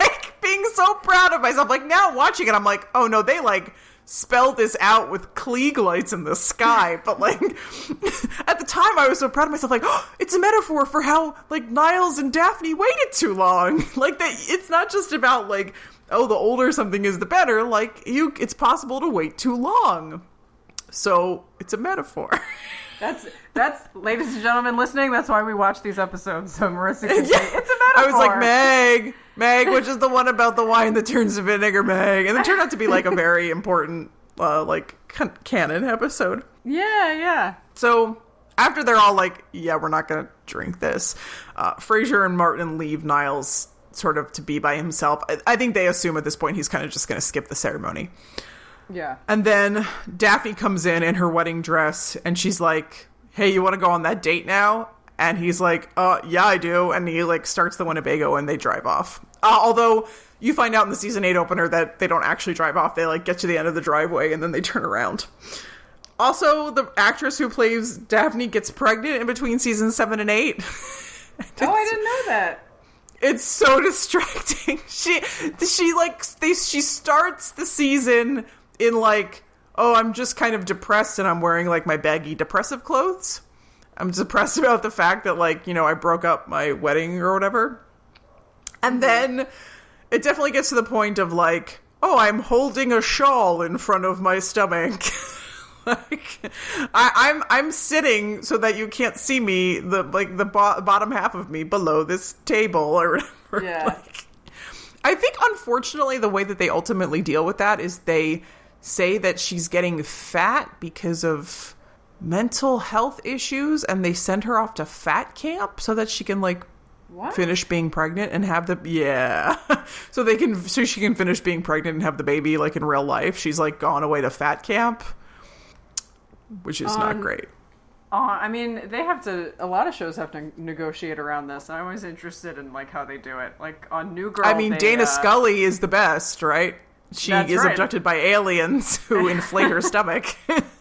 Like being so proud of myself. Like now watching it i'm like oh no they like spelled this out with Klieg lights in the sky but like at the time i was so proud of myself like oh, it's a metaphor for how like niles and daphne waited too long like that it's not just about like oh the older something is the better like you it's possible to wait too long so it's a metaphor That's that's ladies and gentlemen listening. That's why we watch these episodes. So Marissa can say it's a metaphor. I was like, Meg, Meg, which is the one about the wine that turns to vinegar, Meg. And it turned out to be like a very important, uh, like, can- canon episode. Yeah, yeah. So after they're all like, yeah, we're not going to drink this, uh, Frasier and Martin leave Niles sort of to be by himself. I, I think they assume at this point he's kind of just going to skip the ceremony. Yeah. And then Daphne comes in in her wedding dress and she's like, Hey, you want to go on that date now? And he's like, uh, yeah, I do. And he like starts the Winnebago and they drive off. Uh, although you find out in the season eight opener that they don't actually drive off. They like get to the end of the driveway and then they turn around. Also, the actress who plays Daphne gets pregnant in between season seven and eight. Oh, I didn't know that. it's so distracting. She she like they she starts the season in like oh I'm just kind of depressed and I'm wearing like my baggy depressive clothes. I'm depressed about the fact that like you know I broke up my wedding or whatever. And mm-hmm. then it definitely gets to the point of like oh I'm holding a shawl in front of my stomach. like I, I'm I'm sitting so that you can't see me the like the bo- bottom half of me below this table or whatever. Yeah. Like, I think unfortunately the way that they ultimately deal with that is they say that she's getting fat because of mental health issues and they send her off to fat camp so that she can like What? finish being pregnant and have the yeah so they can so she can finish being pregnant and have the baby like in real life she's like gone away to fat camp which is not Um, great Uh, I mean, they have to. A lot of shows have to negotiate around this. I'm always interested in like how they do it. Like on New Girl. i mean they, dana uh, scully is the best right she is right. abducted by aliens who inflate her stomach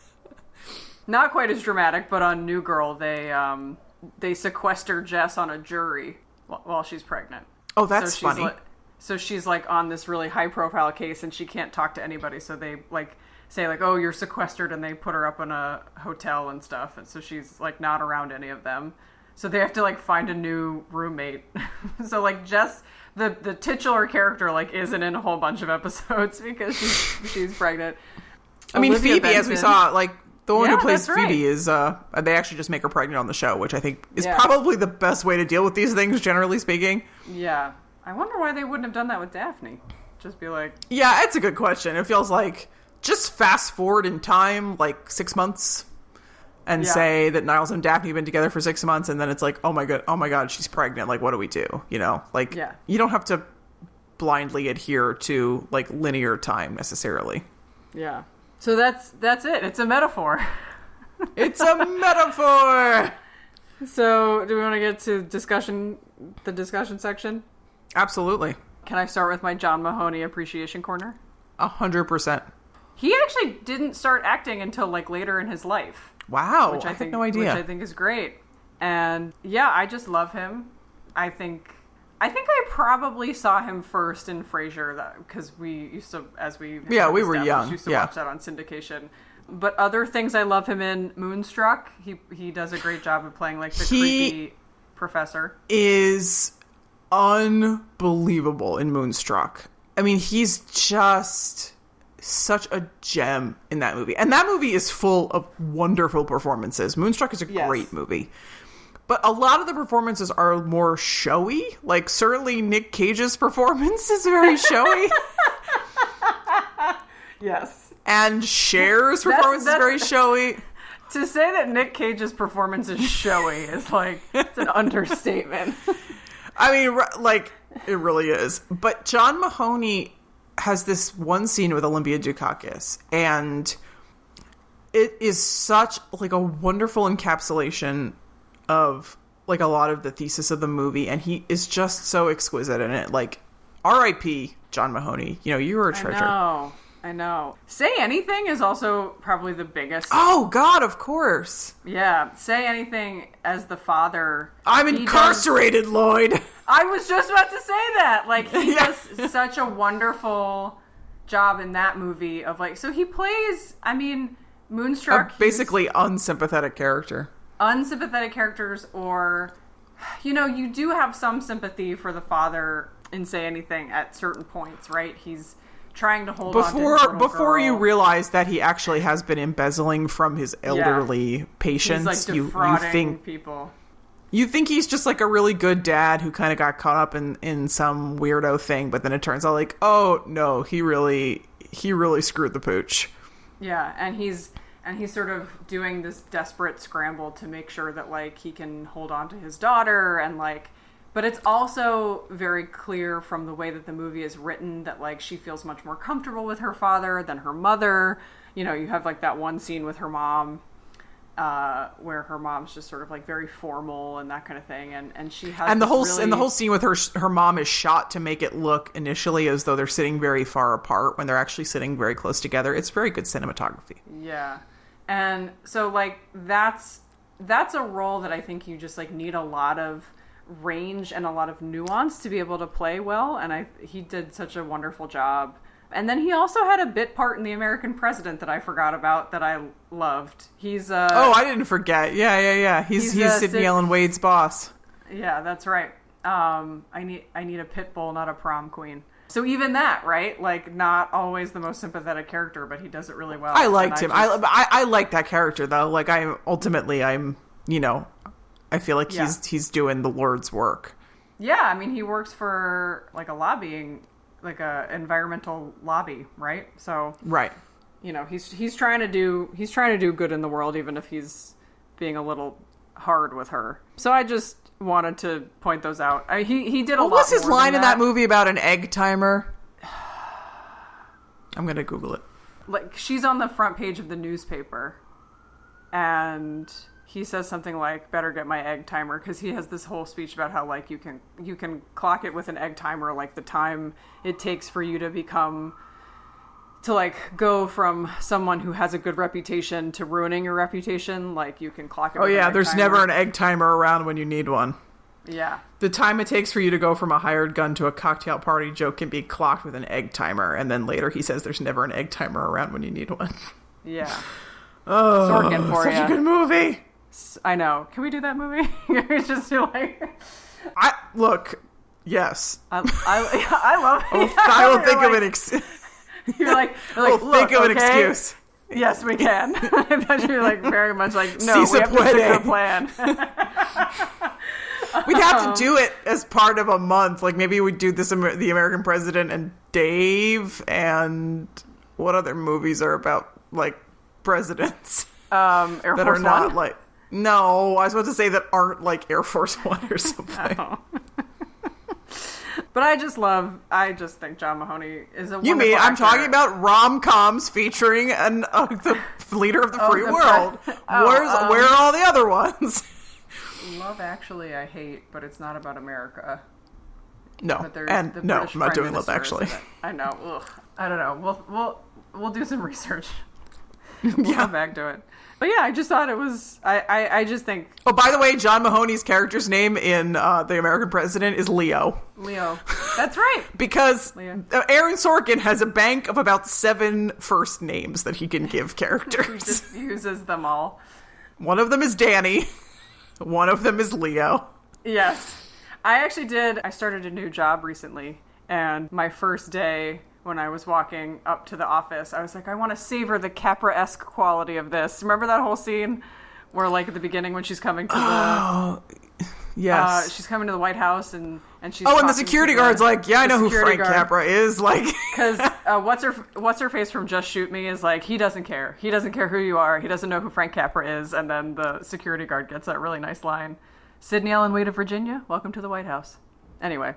Not quite as dramatic, but on New Girl, they um they sequester Jess on a jury while she's pregnant. oh that's she's funny Like, so she's like on this really high profile case, and she can't talk to anybody. So they like say like, "Oh, you're sequestered," and they put her up in a hotel and stuff. And so she's like not around any of them. So they have to like find a new roommate. so like Jess, the the titular character, like isn't in a whole bunch of episodes because she's she's pregnant. i mean Olivia phoebe as we saw like the one Yeah, who plays that's right. phoebe is uh they actually just make her pregnant on the show which i think is Yeah. probably the best way to deal with these things generally speaking Yeah, I wonder why they wouldn't have done that with Daphne. Just be like, Yeah, it's a good question. It feels like just fast forward in time, like six months, and Yeah. say that Niles and Daphne have been together for six months, and then it's like, oh my god, oh my god, she's pregnant. Like, what do we do? You know, like, Yeah. you don't have to blindly adhere to like linear time necessarily. yeah. So that's that's it. It's a metaphor. It's a metaphor. So, do we want to get to discussion, the discussion section? Absolutely, Can I start with my John Mahoney appreciation corner? a hundred percent. He actually didn't start acting until like later in his life, Wow, which I, I, think no idea. which I think is great. And yeah, I just love him. I think I think I probably saw him first in Frasier because we used to as we Yeah, we were young, used to yeah. watch that on syndication. But other things I love him in Moonstruck. He he does a great job of playing like the He- creepy professor. is unbelievable in Moonstruck. I mean, he's just such a gem in that movie. And that movie is full of wonderful performances. Moonstruck is a Yes. great movie. But a lot of the performances are more showy. Like, certainly Nick Cage's performance is very showy. Yes. and Cher's performance that's- is very showy. To say that Nick Cage's performance is showy is like it's an understatement. I mean, like it really is. But John Mahoney has this one scene with Olympia Dukakis, and it is such like a wonderful encapsulation of like a lot of the thesis of the movie, and he is just so exquisite in it. Like, R.I.P. John Mahoney. You know, you were a treasure. know. I know. Say anything is also probably the biggest. Oh God, of course. Yeah, say anything as the father. I'm he does- incarcerated, Lloyd. I was just about to say that. Like he Yeah. does such a wonderful job in that movie of like. So he plays. I mean, a Moonstruck. he's- basically unsympathetic character. Unsympathetic characters or you know you do have some sympathy for the father in say anything at certain points right? He's trying to hold on to before before you realize that he actually has been embezzling from his elderly he's patients like you you think people. You think he's just like a really good dad who kind of got caught up in in some weirdo thing but then it turns out like oh no he really he really screwed the pooch. Yeah and he's and he's sort of doing this desperate scramble to make sure that like he can hold on to his daughter and like but it's also very clear from the way that the movie is written that like she feels much more comfortable with her father than her mother you know you have like that one scene with her mom uh, where her mom's just sort of like very formal and that kind of thing, and and she has and the whole really, and the whole scene with her her mom is shot to make it look initially as though they're sitting very far apart when they're actually sitting very close together. It's very good cinematography. Yeah. And so like that's that's a role that I think you just like need a lot of range and a lot of nuance to be able to play well and I he did such a wonderful job. And then he also had a bit part in The American President that I forgot about that I loved. He's uh Oh, I didn't forget. Yeah, yeah, yeah. He's He's, he's, Sydney Sid- Ellen Wade's boss. Yeah, that's right. Um, I need I need a pit bull, not a prom queen. So even that, right? Like, not always the most sympathetic character, but he does it really well. I And liked him. I, just- I I like that character though. Like I ultimately I'm you know I feel like Yeah. he's he's doing the Lord's work. Yeah, I mean, he works for like a lobbying, like a environmental lobby, right? So Right. you know, he's he's trying to do he's trying to do good in the world, even if he's being a little hard with her. So I just wanted to point those out. I, he he did a What lot. What was his line in that movie about an egg timer? I'm gonna Google it. like she's on the front page of the newspaper and he says something like better get my egg timer because he has this whole speech about how like you can you can clock it with an egg timer like the time it takes for you to become to like go from someone who has a good reputation to ruining your reputation like you can clock it Oh yeah, there's timer. never an egg timer around when you need one. yeah The time it takes for you to go from a hired gun to a cocktail party joke can be clocked with an egg timer, and then later he says there's never an egg timer around when you need one. yeah Oh, Sorkin for such ya. a good movie. i know can we do that movie it's just like I look, yes, I, I, I love oh, it. I will think of like- an ex- You're like, you're we'll like think "Look, of an excuse. Yes, we can. I thought you're like very much like, no, Si we have to puede. plan. We'd have to do it as part of a month. Like maybe we'd do this, the American President and Dave, and what other movies are about like presidents Um, Air that Force are not One. like. No, I was about to say that aren't like Air Force One or something. But I just love. I just think John Mahoney is a. You mean I'm actor. talking about rom coms featuring an uh, the leader of the Oh, free the world? Oh, Where's um, where are all the other ones? Love Actually? I hate, but it's not about America. No, But there's and the no, British I'm not Prime doing Love Minister Actually. I know. Ugh. I don't know. We'll we'll we'll do some research. We'll Yeah. come back to it. But yeah, I just thought it was. I I, I just think Oh, by the way, John Mahoney's character's name in uh, The American President is Leo. Leo. That's right. Because Leo. uh, Aaron Sorkin has a bank of about seven first names that he can give He characters. just uses them all. One of them is Danny. One of them is Leo. Yes. I actually did. I started a new job recently, and my first day when I was walking up to the office, I was like, I want to savor the Capra esque quality of this. Remember that whole scene where, like, at the beginning when she's coming to the. Oh, Uh, she's coming to the White House and, and she's oh, and the security guard's like, yeah, I know who Frank guard. Capra is. Like, Because uh, what's her what's her face from Just Shoot Me is like he doesn't care. He doesn't care who you are. He doesn't know who Frank Capra is. And then the security guard gets that really nice line. Sydney Ellen Wade of Virginia, welcome to the White House. Anyway,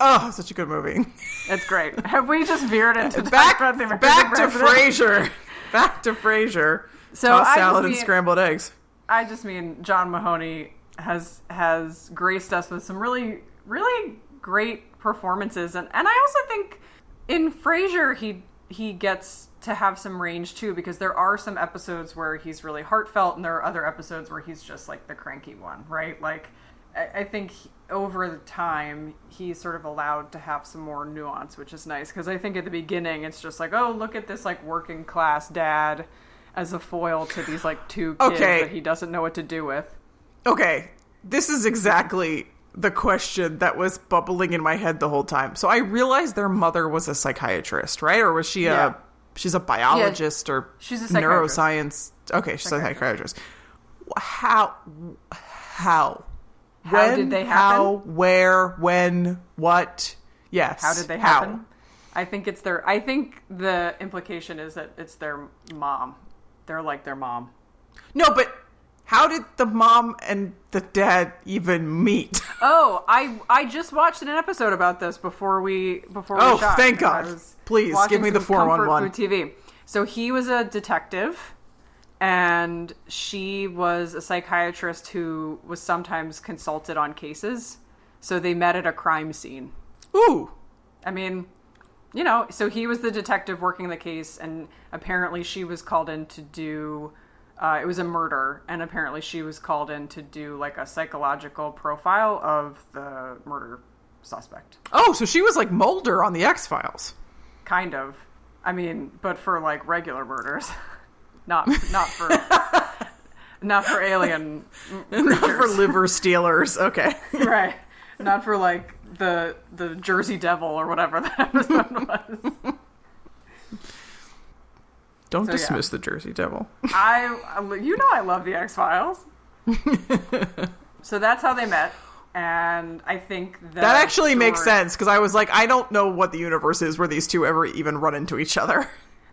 oh, such a good movie. it's great. Have we just veered into back talking about the American back to? Frasier. Back to Frasier. So Tossed I salad just and scrambled eggs. I just mean John Mahoney has has graced us with some really really great performances, and and I also think in Frasier he he gets to have some range too because there are some episodes where he's really heartfelt, and there are other episodes where he's just like the cranky one, right? Like I, I think over the time he's sort of allowed to have some more nuance, which is nice because I think at the beginning it's just like oh look at this like working class dad as a foil to these like two kids Okay. that he doesn't know what to do with. Okay, this is exactly the question that was bubbling in my head the whole time. So I realized their mother was a psychiatrist, right? Or was she Yeah. a she's a biologist or She's a neuroscience? Okay, she's a Psychiatrist. psychiatrist. How how How when, did they happen? How, where, when, what? Yes. How did they How? happen? I think it's their. I think the implication is that it's their mom. They're like their mom. No, but how did the mom and the dad even meet? Oh, I I just watched an episode about this before we before we Oh, shot. thank God. Please, give me the 411. TV. So he was a detective, and she was a psychiatrist who was sometimes consulted on cases. So they met at a crime scene. Ooh. I mean, you know, so he was the detective working the case, and apparently she was called in to do. Uh, it was a murder, and apparently she was called in to do like a psychological profile of the murder suspect. Oh, so she was like Mulder on the X Files. Kind of. I mean, but for like regular murders, not not for not for alien Not for liver stealers. Okay. right? Not for like the the Jersey Devil or whatever that episode was. Don't So, yeah. dismiss the Jersey Devil. I, you know, I love the X Files. so that's how they met, and I think that That actually makes sense because I was like, I don't know what the universe is where these two ever even run into each other.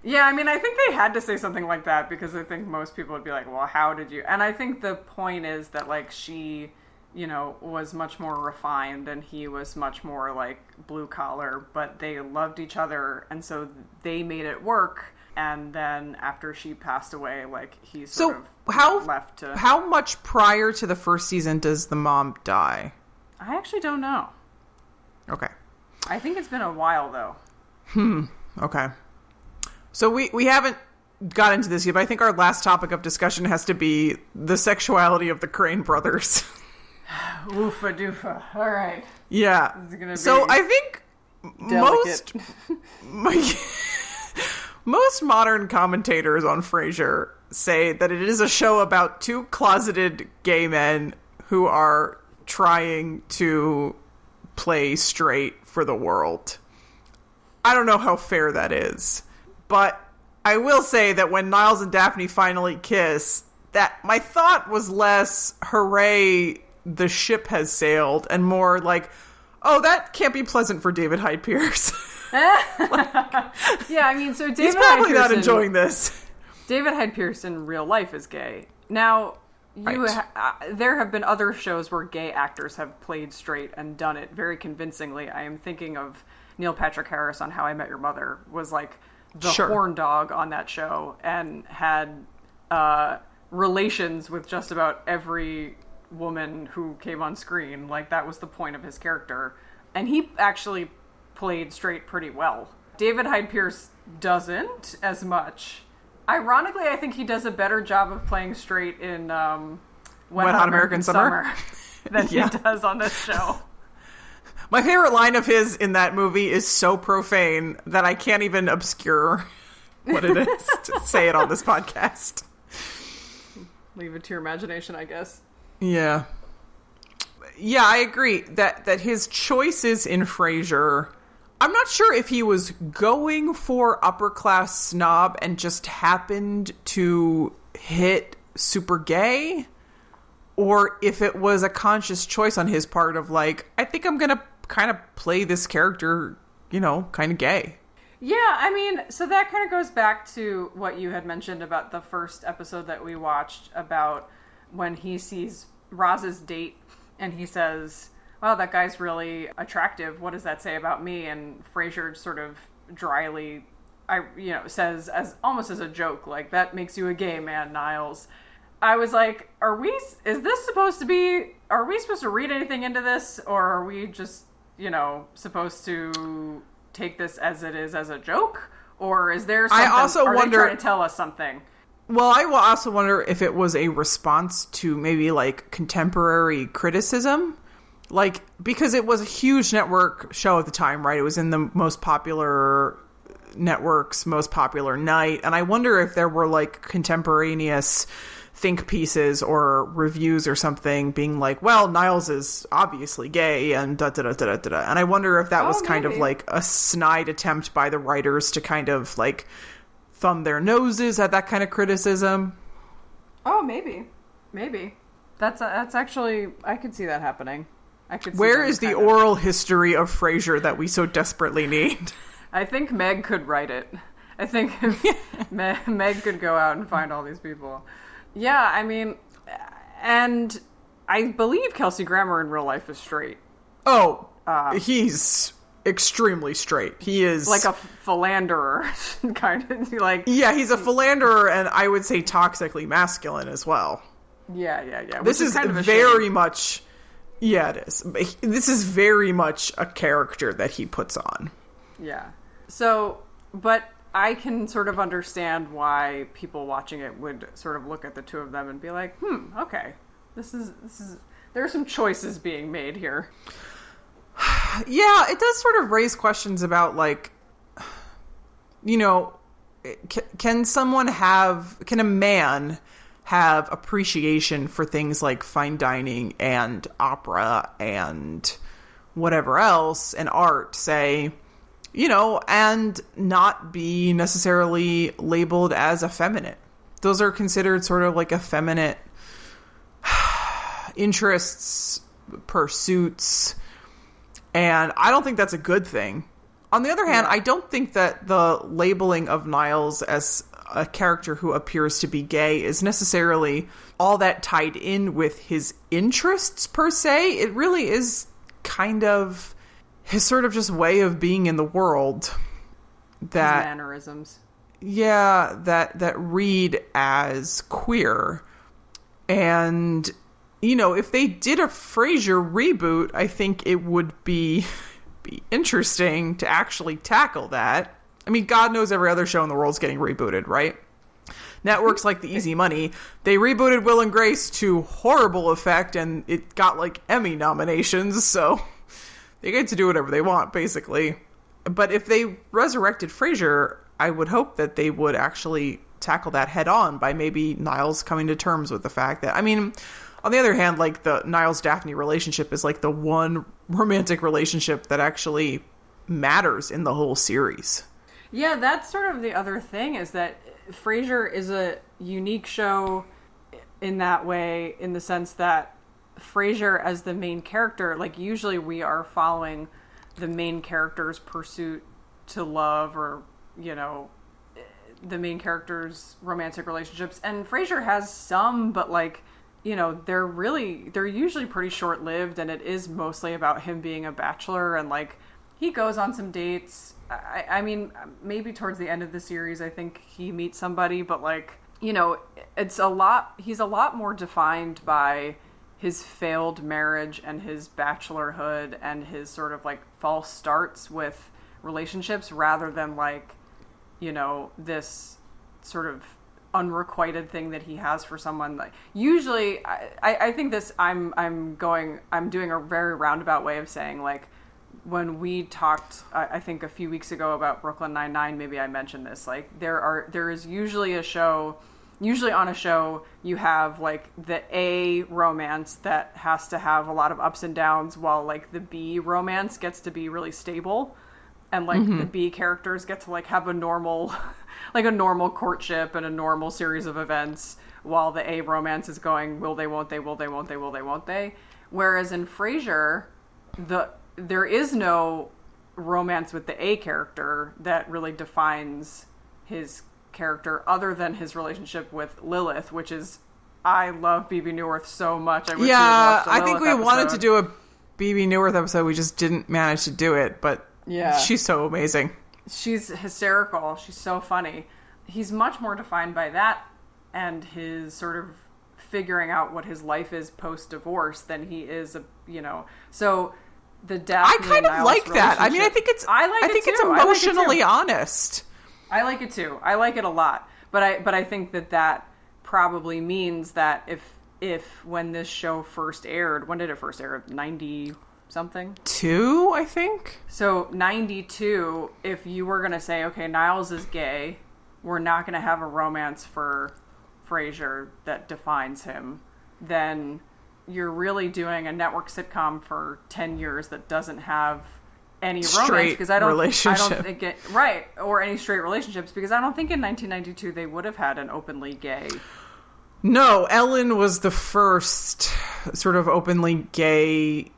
Yeah, I mean, I think they had to say something like that because I think most people would be like, "Well, how did you?" And I think the point is that like she, you know, was much more refined and he was much more like blue collar, but they loved each other, and so they made it work. And then after she passed away, like he sort So of how left to. how much prior to the first season does the mom die? I actually don't know. Okay. I think it's been a while though. Hmm. Okay. So we we haven't got into this yet, but I think our last topic of discussion has to be the sexuality of the Crane brothers. Oofa doofa. All right. yeah. This is gonna So I think most most modern commentators on Frasier say that it is a show about two closeted gay men who are trying to play straight for the world. I don't know how fair that is, but I will say that when Niles and Daphne finally kiss, that my thought was less hooray the ship has sailed and more like oh that can't be pleasant for David Hyde Pierce. yeah, I mean, so David He's probably Hyde not Pearson- enjoying this. David Hyde Pierce in real life is gay. Now, you Right. ha- uh, there have been other shows where gay actors have played straight and done it very convincingly. I am thinking of Neil Patrick Harris on How I Met Your Mother was like the Sure. horn dog on that show and had uh, relations with just about every woman who came on screen. Like that was the point of his character, and he actually played straight pretty well. David Hyde Pierce doesn't as much. Ironically, I think he does a better job of playing straight in um, Wet, Hot American, Summer, than Yeah. he does on this show. My favorite line of his in that movie is so profane that I can't even obscure what it is to say it on this podcast. Leave it to your imagination, I guess. Yeah. Yeah, I agree that that his choices in Frasier I'm not sure if he was going for upper class snob and just happened to hit super gay or if it was a conscious choice on his part of like I think I'm going to kind of play this character, you know, kind of gay. Yeah, I mean, so that kind of goes back to what you had mentioned about the first episode that we watched about when he sees Roz's date and he says, "Wow, that guy's really attractive. What does that say about me?" And Frasier sort of dryly, I you know, says as almost as a joke, like that makes you a gay man, Niles. I was like, "Are we? Is this supposed to be? Are we supposed to read anything into this, or are we just, you know, supposed to take this as it is as a joke, or is there? Something, also are they wonder- trying to tell us something. Well, I will also wonder if it was a response to maybe like contemporary criticism. Like, because it was a huge network show at the time, right? It was in the most popular network's most popular night. And I wonder if there were like contemporaneous think pieces or reviews or something being like, well, Niles is obviously gay and da da da da da da. And I wonder if that Oh, was kind of like a snide attempt by the writers to kind of like thumb their noses at that kind of criticism. Oh, maybe, maybe. That's uh, that's actually I could see that happening. I could. See Where the of- oral history of Frasier that we so desperately need? I think Meg could write it. I think Meg, Meg could go out and find all these people. Yeah, I mean, and I believe Kelsey Grammer in real life is straight. Oh, Uh, he's extremely straight. He is like a philanderer, kind of like yeah, he's a philanderer, and I would say toxically masculine as well. yeah, yeah, yeah. This which is, kind of a very shame. much yeah, it is. This is very much a character that he puts on. Yeah. So, but I can sort of understand why people watching it would sort of look at the two of them and be like, "Hmm, okay, this is this is there are some choices being made here." Yeah, it does sort of raise questions about like, you know, can, can someone have, can a man have appreciation for things like fine dining and opera and whatever else and art, say, you know, and not be necessarily labeled as effeminate? Those are considered sort of like effeminate interests, pursuits, and I don't think that's a good thing. On the other hand, I don't think that the labeling of Niles as a character who appears to be gay is necessarily all that tied in with his interests per se. It really is kind of his sort of just way of being in the world that Mannerisms. yeah that that read as queer. And you know if they did a frasier reboot i think it would be be interesting to actually tackle that. I mean god knows every other show in the world's getting rebooted right? Networks like the easy money they rebooted will and grace to horrible effect and it got like emmy nominations so they get to do whatever they want basically but if they resurrected Frasier, I would hope that they would actually tackle that head on by maybe Niles coming to terms with the fact that I mean, on the other hand, like the Niles Daphne relationship is like the one romantic relationship that actually matters in the whole series. Yeah, that's sort of the other thing is that Frasier is a unique show in that way, in the sense that Frasier as the main character, like usually we are following the main character's pursuit to love or, you know, the main character's romantic relationships. And Frasier has some, but like, you know, they're really they're usually pretty short lived and it is mostly about him being a bachelor and like he goes on some dates. I, I mean, maybe towards the end of the series, I think he meets somebody, but like, you know, it's a lot. He's a lot more defined by his failed marriage and his bachelorhood and his sort of like false starts with relationships rather than like, you know, this sort of unrequited thing that he has for someone like usually I, I think this I'm I'm going I'm doing a very roundabout way of saying like when we talked I, I think a few weeks ago about Brooklyn Nine Nine maybe I mentioned this like there are there is usually a show usually on a show you have like the A romance that has to have a lot of ups and downs while like the B romance gets to be really stable. And like the mm-hmm. B characters get to like have a normal like a normal courtship and a normal series of events while the A romance is going will they won't they will they won't they will they won't they? Whereas in Frasier the there is no romance with the A character that really defines his character other than his relationship with Lilith which is I love Bebe Neuwirth so much I wish yeah, I think we Lilith wanted to do a Bebe Neuwirth episode. We just didn't manage to do it, but Yeah. she's so amazing. she's hysterical. She's so funny. He's much more defined by that and his sort of figuring out what his life is post divorce than he is a you know. So the Daphne I kind of like that. I mean, I think it's I like I it think it's too. I like it emotionally honest. I like it too. I like it a lot. But I but I think that that probably means that if if when this show first aired, when did it first air? 90 something? Two, I think. So 92, if you were going to say, okay, Niles is gay, we're not going to have a romance for Frasier that defines him, then you're really doing a network sitcom for 10 years that doesn't have any romance because I don't I don't think it right or any straight relationships because I don't think in 1992 they would have had an openly gay No, Ellen was the first sort of openly gay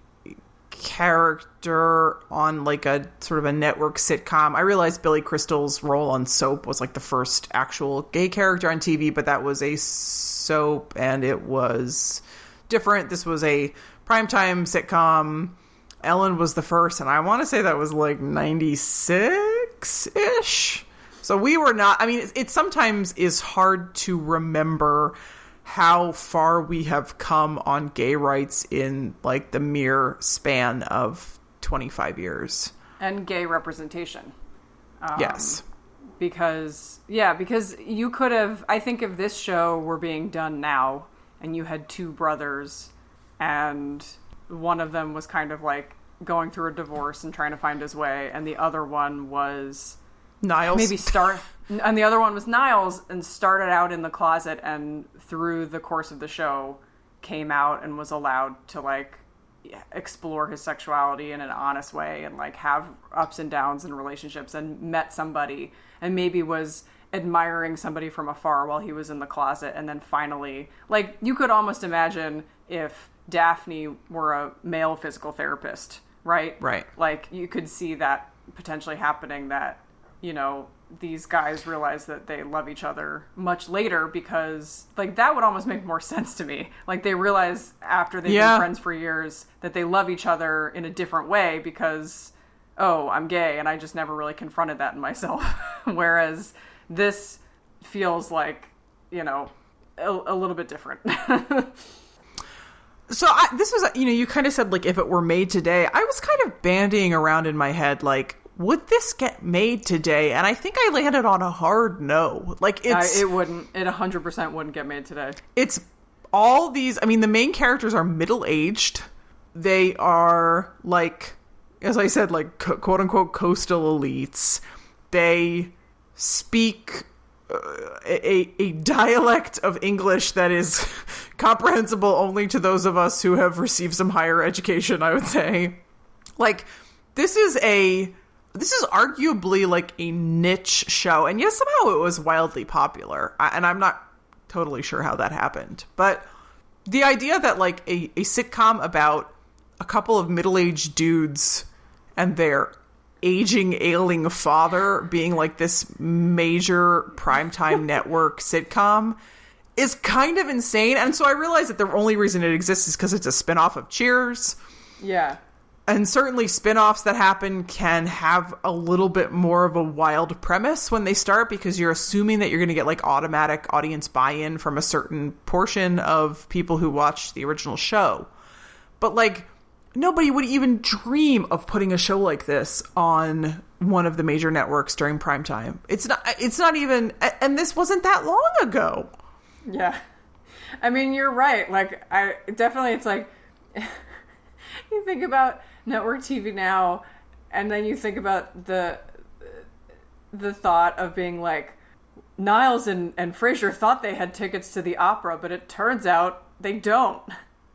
character on like a sort of a network sitcom. I realized Billy Crystal's role on Soap was like the first actual gay character on TV, but that was a soap and it was different. This was a primetime sitcom. Ellen was the first, and I want to say that was like 96 ish. So we were not, I mean, it, it sometimes is hard to remember how far we have come on gay rights in like the mere span of 25 years. and gay representation. Um, yes. because yeah because you could have i think if this show were being done now and you had two brothers and one of them was kind of like going through a divorce and trying to find his way and the other one was Niles. maybe start and the other one was niles and started out in the closet and through the course of the show came out and was allowed to like explore his sexuality in an honest way and like have ups and downs in relationships and met somebody and maybe was admiring somebody from afar while he was in the closet and then finally like you could almost imagine if Daphne were a male physical therapist right Right. like you could see that potentially happening that you know these guys realize that they love each other much later because like that would almost make more sense to me like they realize after they've Yeah. been friends for years that they love each other in a different way because oh i'm gay and i just never really confronted that in myself whereas this feels like you know a, a little bit different So I, this was, you know, you kind of said like if it were made today. I was kind of bandying around in my head like, would this get made today? And I think I landed on a hard no. Like it's it wouldn't it 100% wouldn't get made today it's all these. I mean, the main characters are middle aged. They are like, as I said, like quote unquote coastal elites. They speak uh, a, a dialect of English that is comprehensible only to those of us who have received some higher education, I would say. Like, this is a. This is arguably like a niche show, and yes, somehow it was wildly popular. I, and I'm not totally sure how that happened, but the idea that like a, a sitcom about a couple of middle-aged dudes and their aging ailing father being like this major primetime network sitcom is kind of insane. And so i realized that the only reason it exists is because it's a spin-off of cheers. Yeah. And certainly spin-offs that happen can have a little bit more of a wild premise when they start because you're assuming that you're going to get like automatic audience buy-in from a certain portion of people who watched the original show. But like nobody would even dream of putting a show like this on one of the major networks during prime time it's not it's not even and this wasn't that long ago Yeah. I mean, you're right. Like, I definitely, it's like, you think about network TV now, and then you think about the the thought of being like, Niles and, and Frasier thought they had tickets to the opera, but it turns out they don't.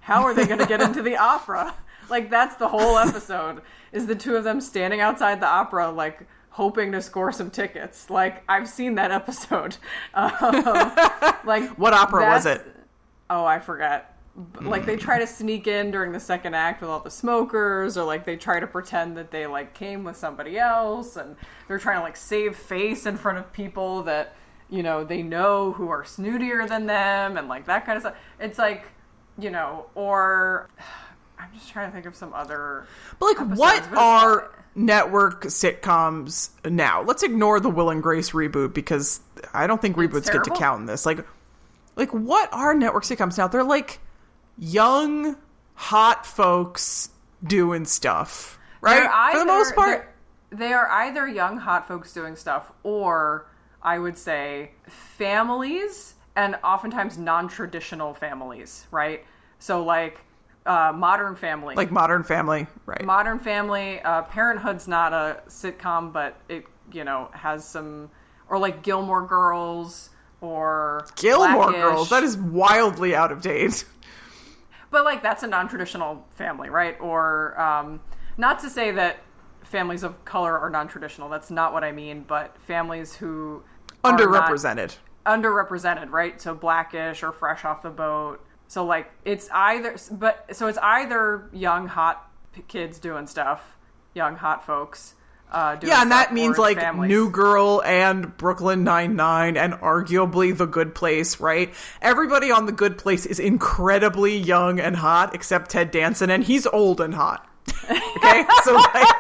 How are they going to get into the opera? Like, that's the whole episode, is the two of them standing outside the opera, like, hoping to score some tickets. Like, I've seen that episode. Um, like, what opera was it Oh, I forget. B- Like they try to sneak in during the second act with all the smokers, or like they try to pretend that they like came with somebody else, and they're trying to like save face in front of people that you know they know who are snootier than them, and like that kind of stuff. It's like you know, or I'm just trying to think of some other. But like, episodes, what but are network sitcoms now? Let's ignore the Will and Grace reboot because I don't think reboots get to count in this. Like, like what are network sitcoms now? They're like young, hot folks doing stuff, right? They're For the most part, they are either young hot folks doing stuff, or I would say families, and oftentimes non-traditional families, right? So like uh, Modern Family, like Modern Family, right? Modern Family. Uh, Parenthood's not a sitcom, but it you know has some, or like Gilmore Girls, or Gilmore Blackish. Girls. That is wildly out of date. But like that's a non-traditional family, right? Or um, not to say that families of color are non-traditional. That's not what I mean. But families who Underrepresented. underrepresented, right? So blackish or fresh off the boat. So like it's either, but so it's either young hot kids doing stuff, young hot folks. Uh, doing Yeah, and that means like families. New Girl and Brooklyn Nine Nine and arguably The Good Place, right? Everybody on The Good Place is incredibly young and hot, except Ted Danson, and he's old and hot. okay, so like,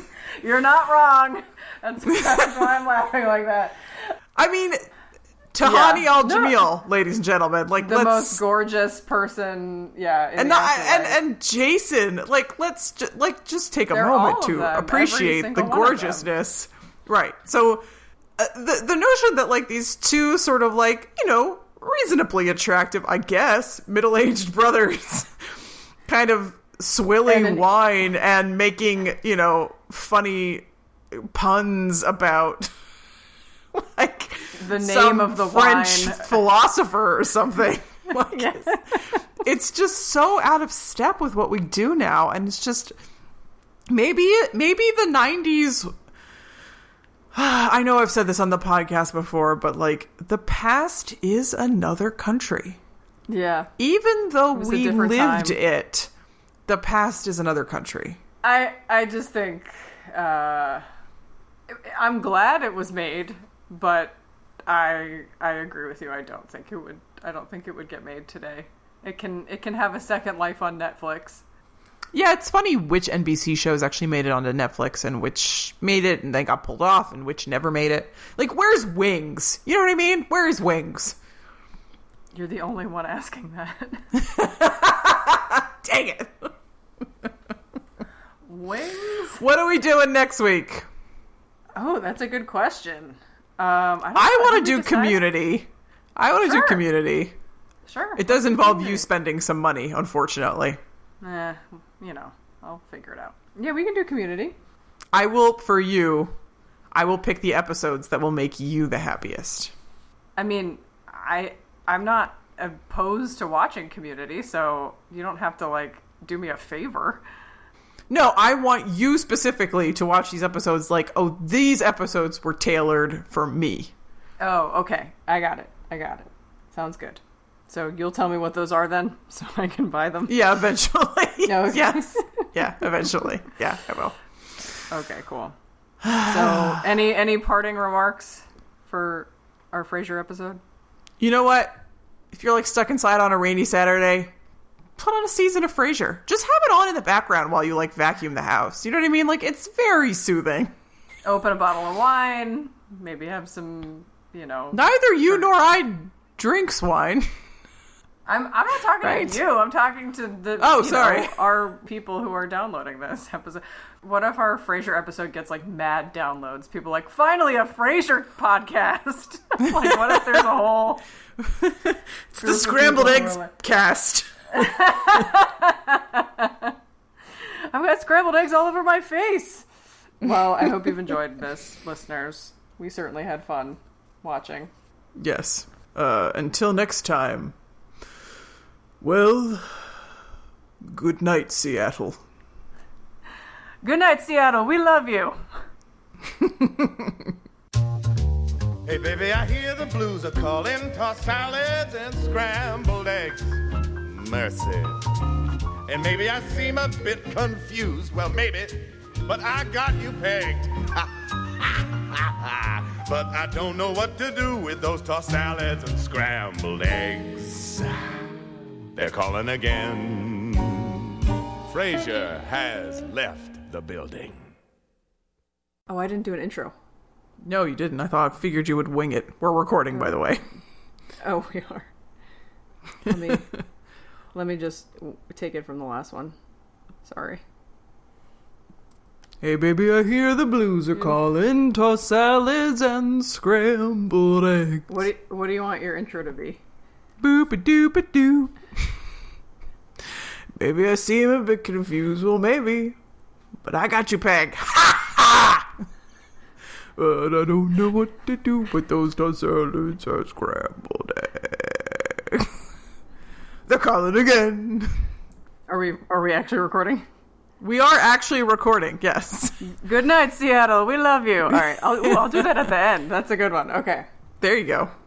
You're not wrong. That's why I'm laughing like that. I mean, Tahani Yeah. Al No. Jamil, ladies and gentlemen, like The let's most gorgeous person, yeah. in and not, and and Jason, like let's ju- like just take a They're moment to them, appreciate the single one of them. gorgeousness. Right. So uh, the the notion that like these two sort of like you know reasonably attractive, I guess, middle aged brothers, kind of swilling And wine and making you know funny puns about like The name of the French wine. philosopher or something. Like, Yeah. it's just so out of step with what we do now and it's just maybe maybe the 90s I know I've said this on the podcast before but like the past is another country yeah. even though we lived time. it the past is another country I I just think uh, I'm glad it was made, but I I agree with you. I don't think it would. I don't think it would get made today. It can it can have a second life on Netflix. yeah it's funny which NBC shows actually made it onto Netflix and which made it and then got pulled off and which never made it like where's Wings you know what I mean where's Wings You're the only one asking that. dang it Wings? What are we doing next week? Oh, that's a good question. Um, I, I want to do community. I want to Sure. do community. Sure. It does involve you spending some money, unfortunately. Eh, you know, I'll figure it out. Yeah, we can do community. I will, for you, I will pick the episodes that will make you the happiest. I mean, I I'm not opposed to watching community, so you don't have to like do me a favor. No, I want you specifically to watch these episodes like, oh, these episodes were tailored for me. Oh, okay. I got it. I got it. Sounds good. So you'll tell me what those are then, so I can buy them. Yeah, eventually. No, okay. yes. Yeah, eventually. Yeah, I will. Okay, cool. So any any parting remarks for our Frasier episode? You know what? If you're like stuck inside on a rainy Saturday, put on a season of Frasier. Just have it on in the background while you like vacuum the house. You know what I mean? Like it's very soothing. Open a bottle of wine. Maybe have some, you know. Neither you nor I drinks wine. I'm I'm not talking Right. to you. I'm talking to the Oh, sorry. know, our people who are downloading this episode. What if our Frasier episode gets like mad downloads? People are like finally a Frasier podcast. like what if there's a whole It's the scrambled eggs like- cast. I've got scrambled eggs all over my face. Well, I hope you've enjoyed this, listeners. We certainly had fun watching. Yes. Uh, until next time. Well, good night, Seattle. Good night, Seattle. We love you. Hey, baby, I hear the blues are calling. Toss salads and scrambled eggs. Mercy. And maybe I seem a bit confused. Well, maybe, but I got you pegged. but I don't know what to do with those tossed salads and scrambled eggs. They're calling again. Frasier has left the building. Oh, I didn't do an intro. No, you didn't. I thought I figured you would wing it. We're recording, by the way. Oh, we are. Let me let me just take it from the last one. Sorry. Hey, baby, I hear the blues are mm. calling. Toss salads and scrambled eggs. What do you, what do you want your intro to be? Boop a doop a doop. Maybe I seem a bit confused. Well, maybe. But I got you pegged. Ha! But I don't know what to do with those tossed salads and scrambled eggs. They're calling again. Are we are we actually recording? We are actually recording, yes. Good night, Seattle. We love you. All right, I'll, I'll do that at the end. That's a good one. Okay. There you go.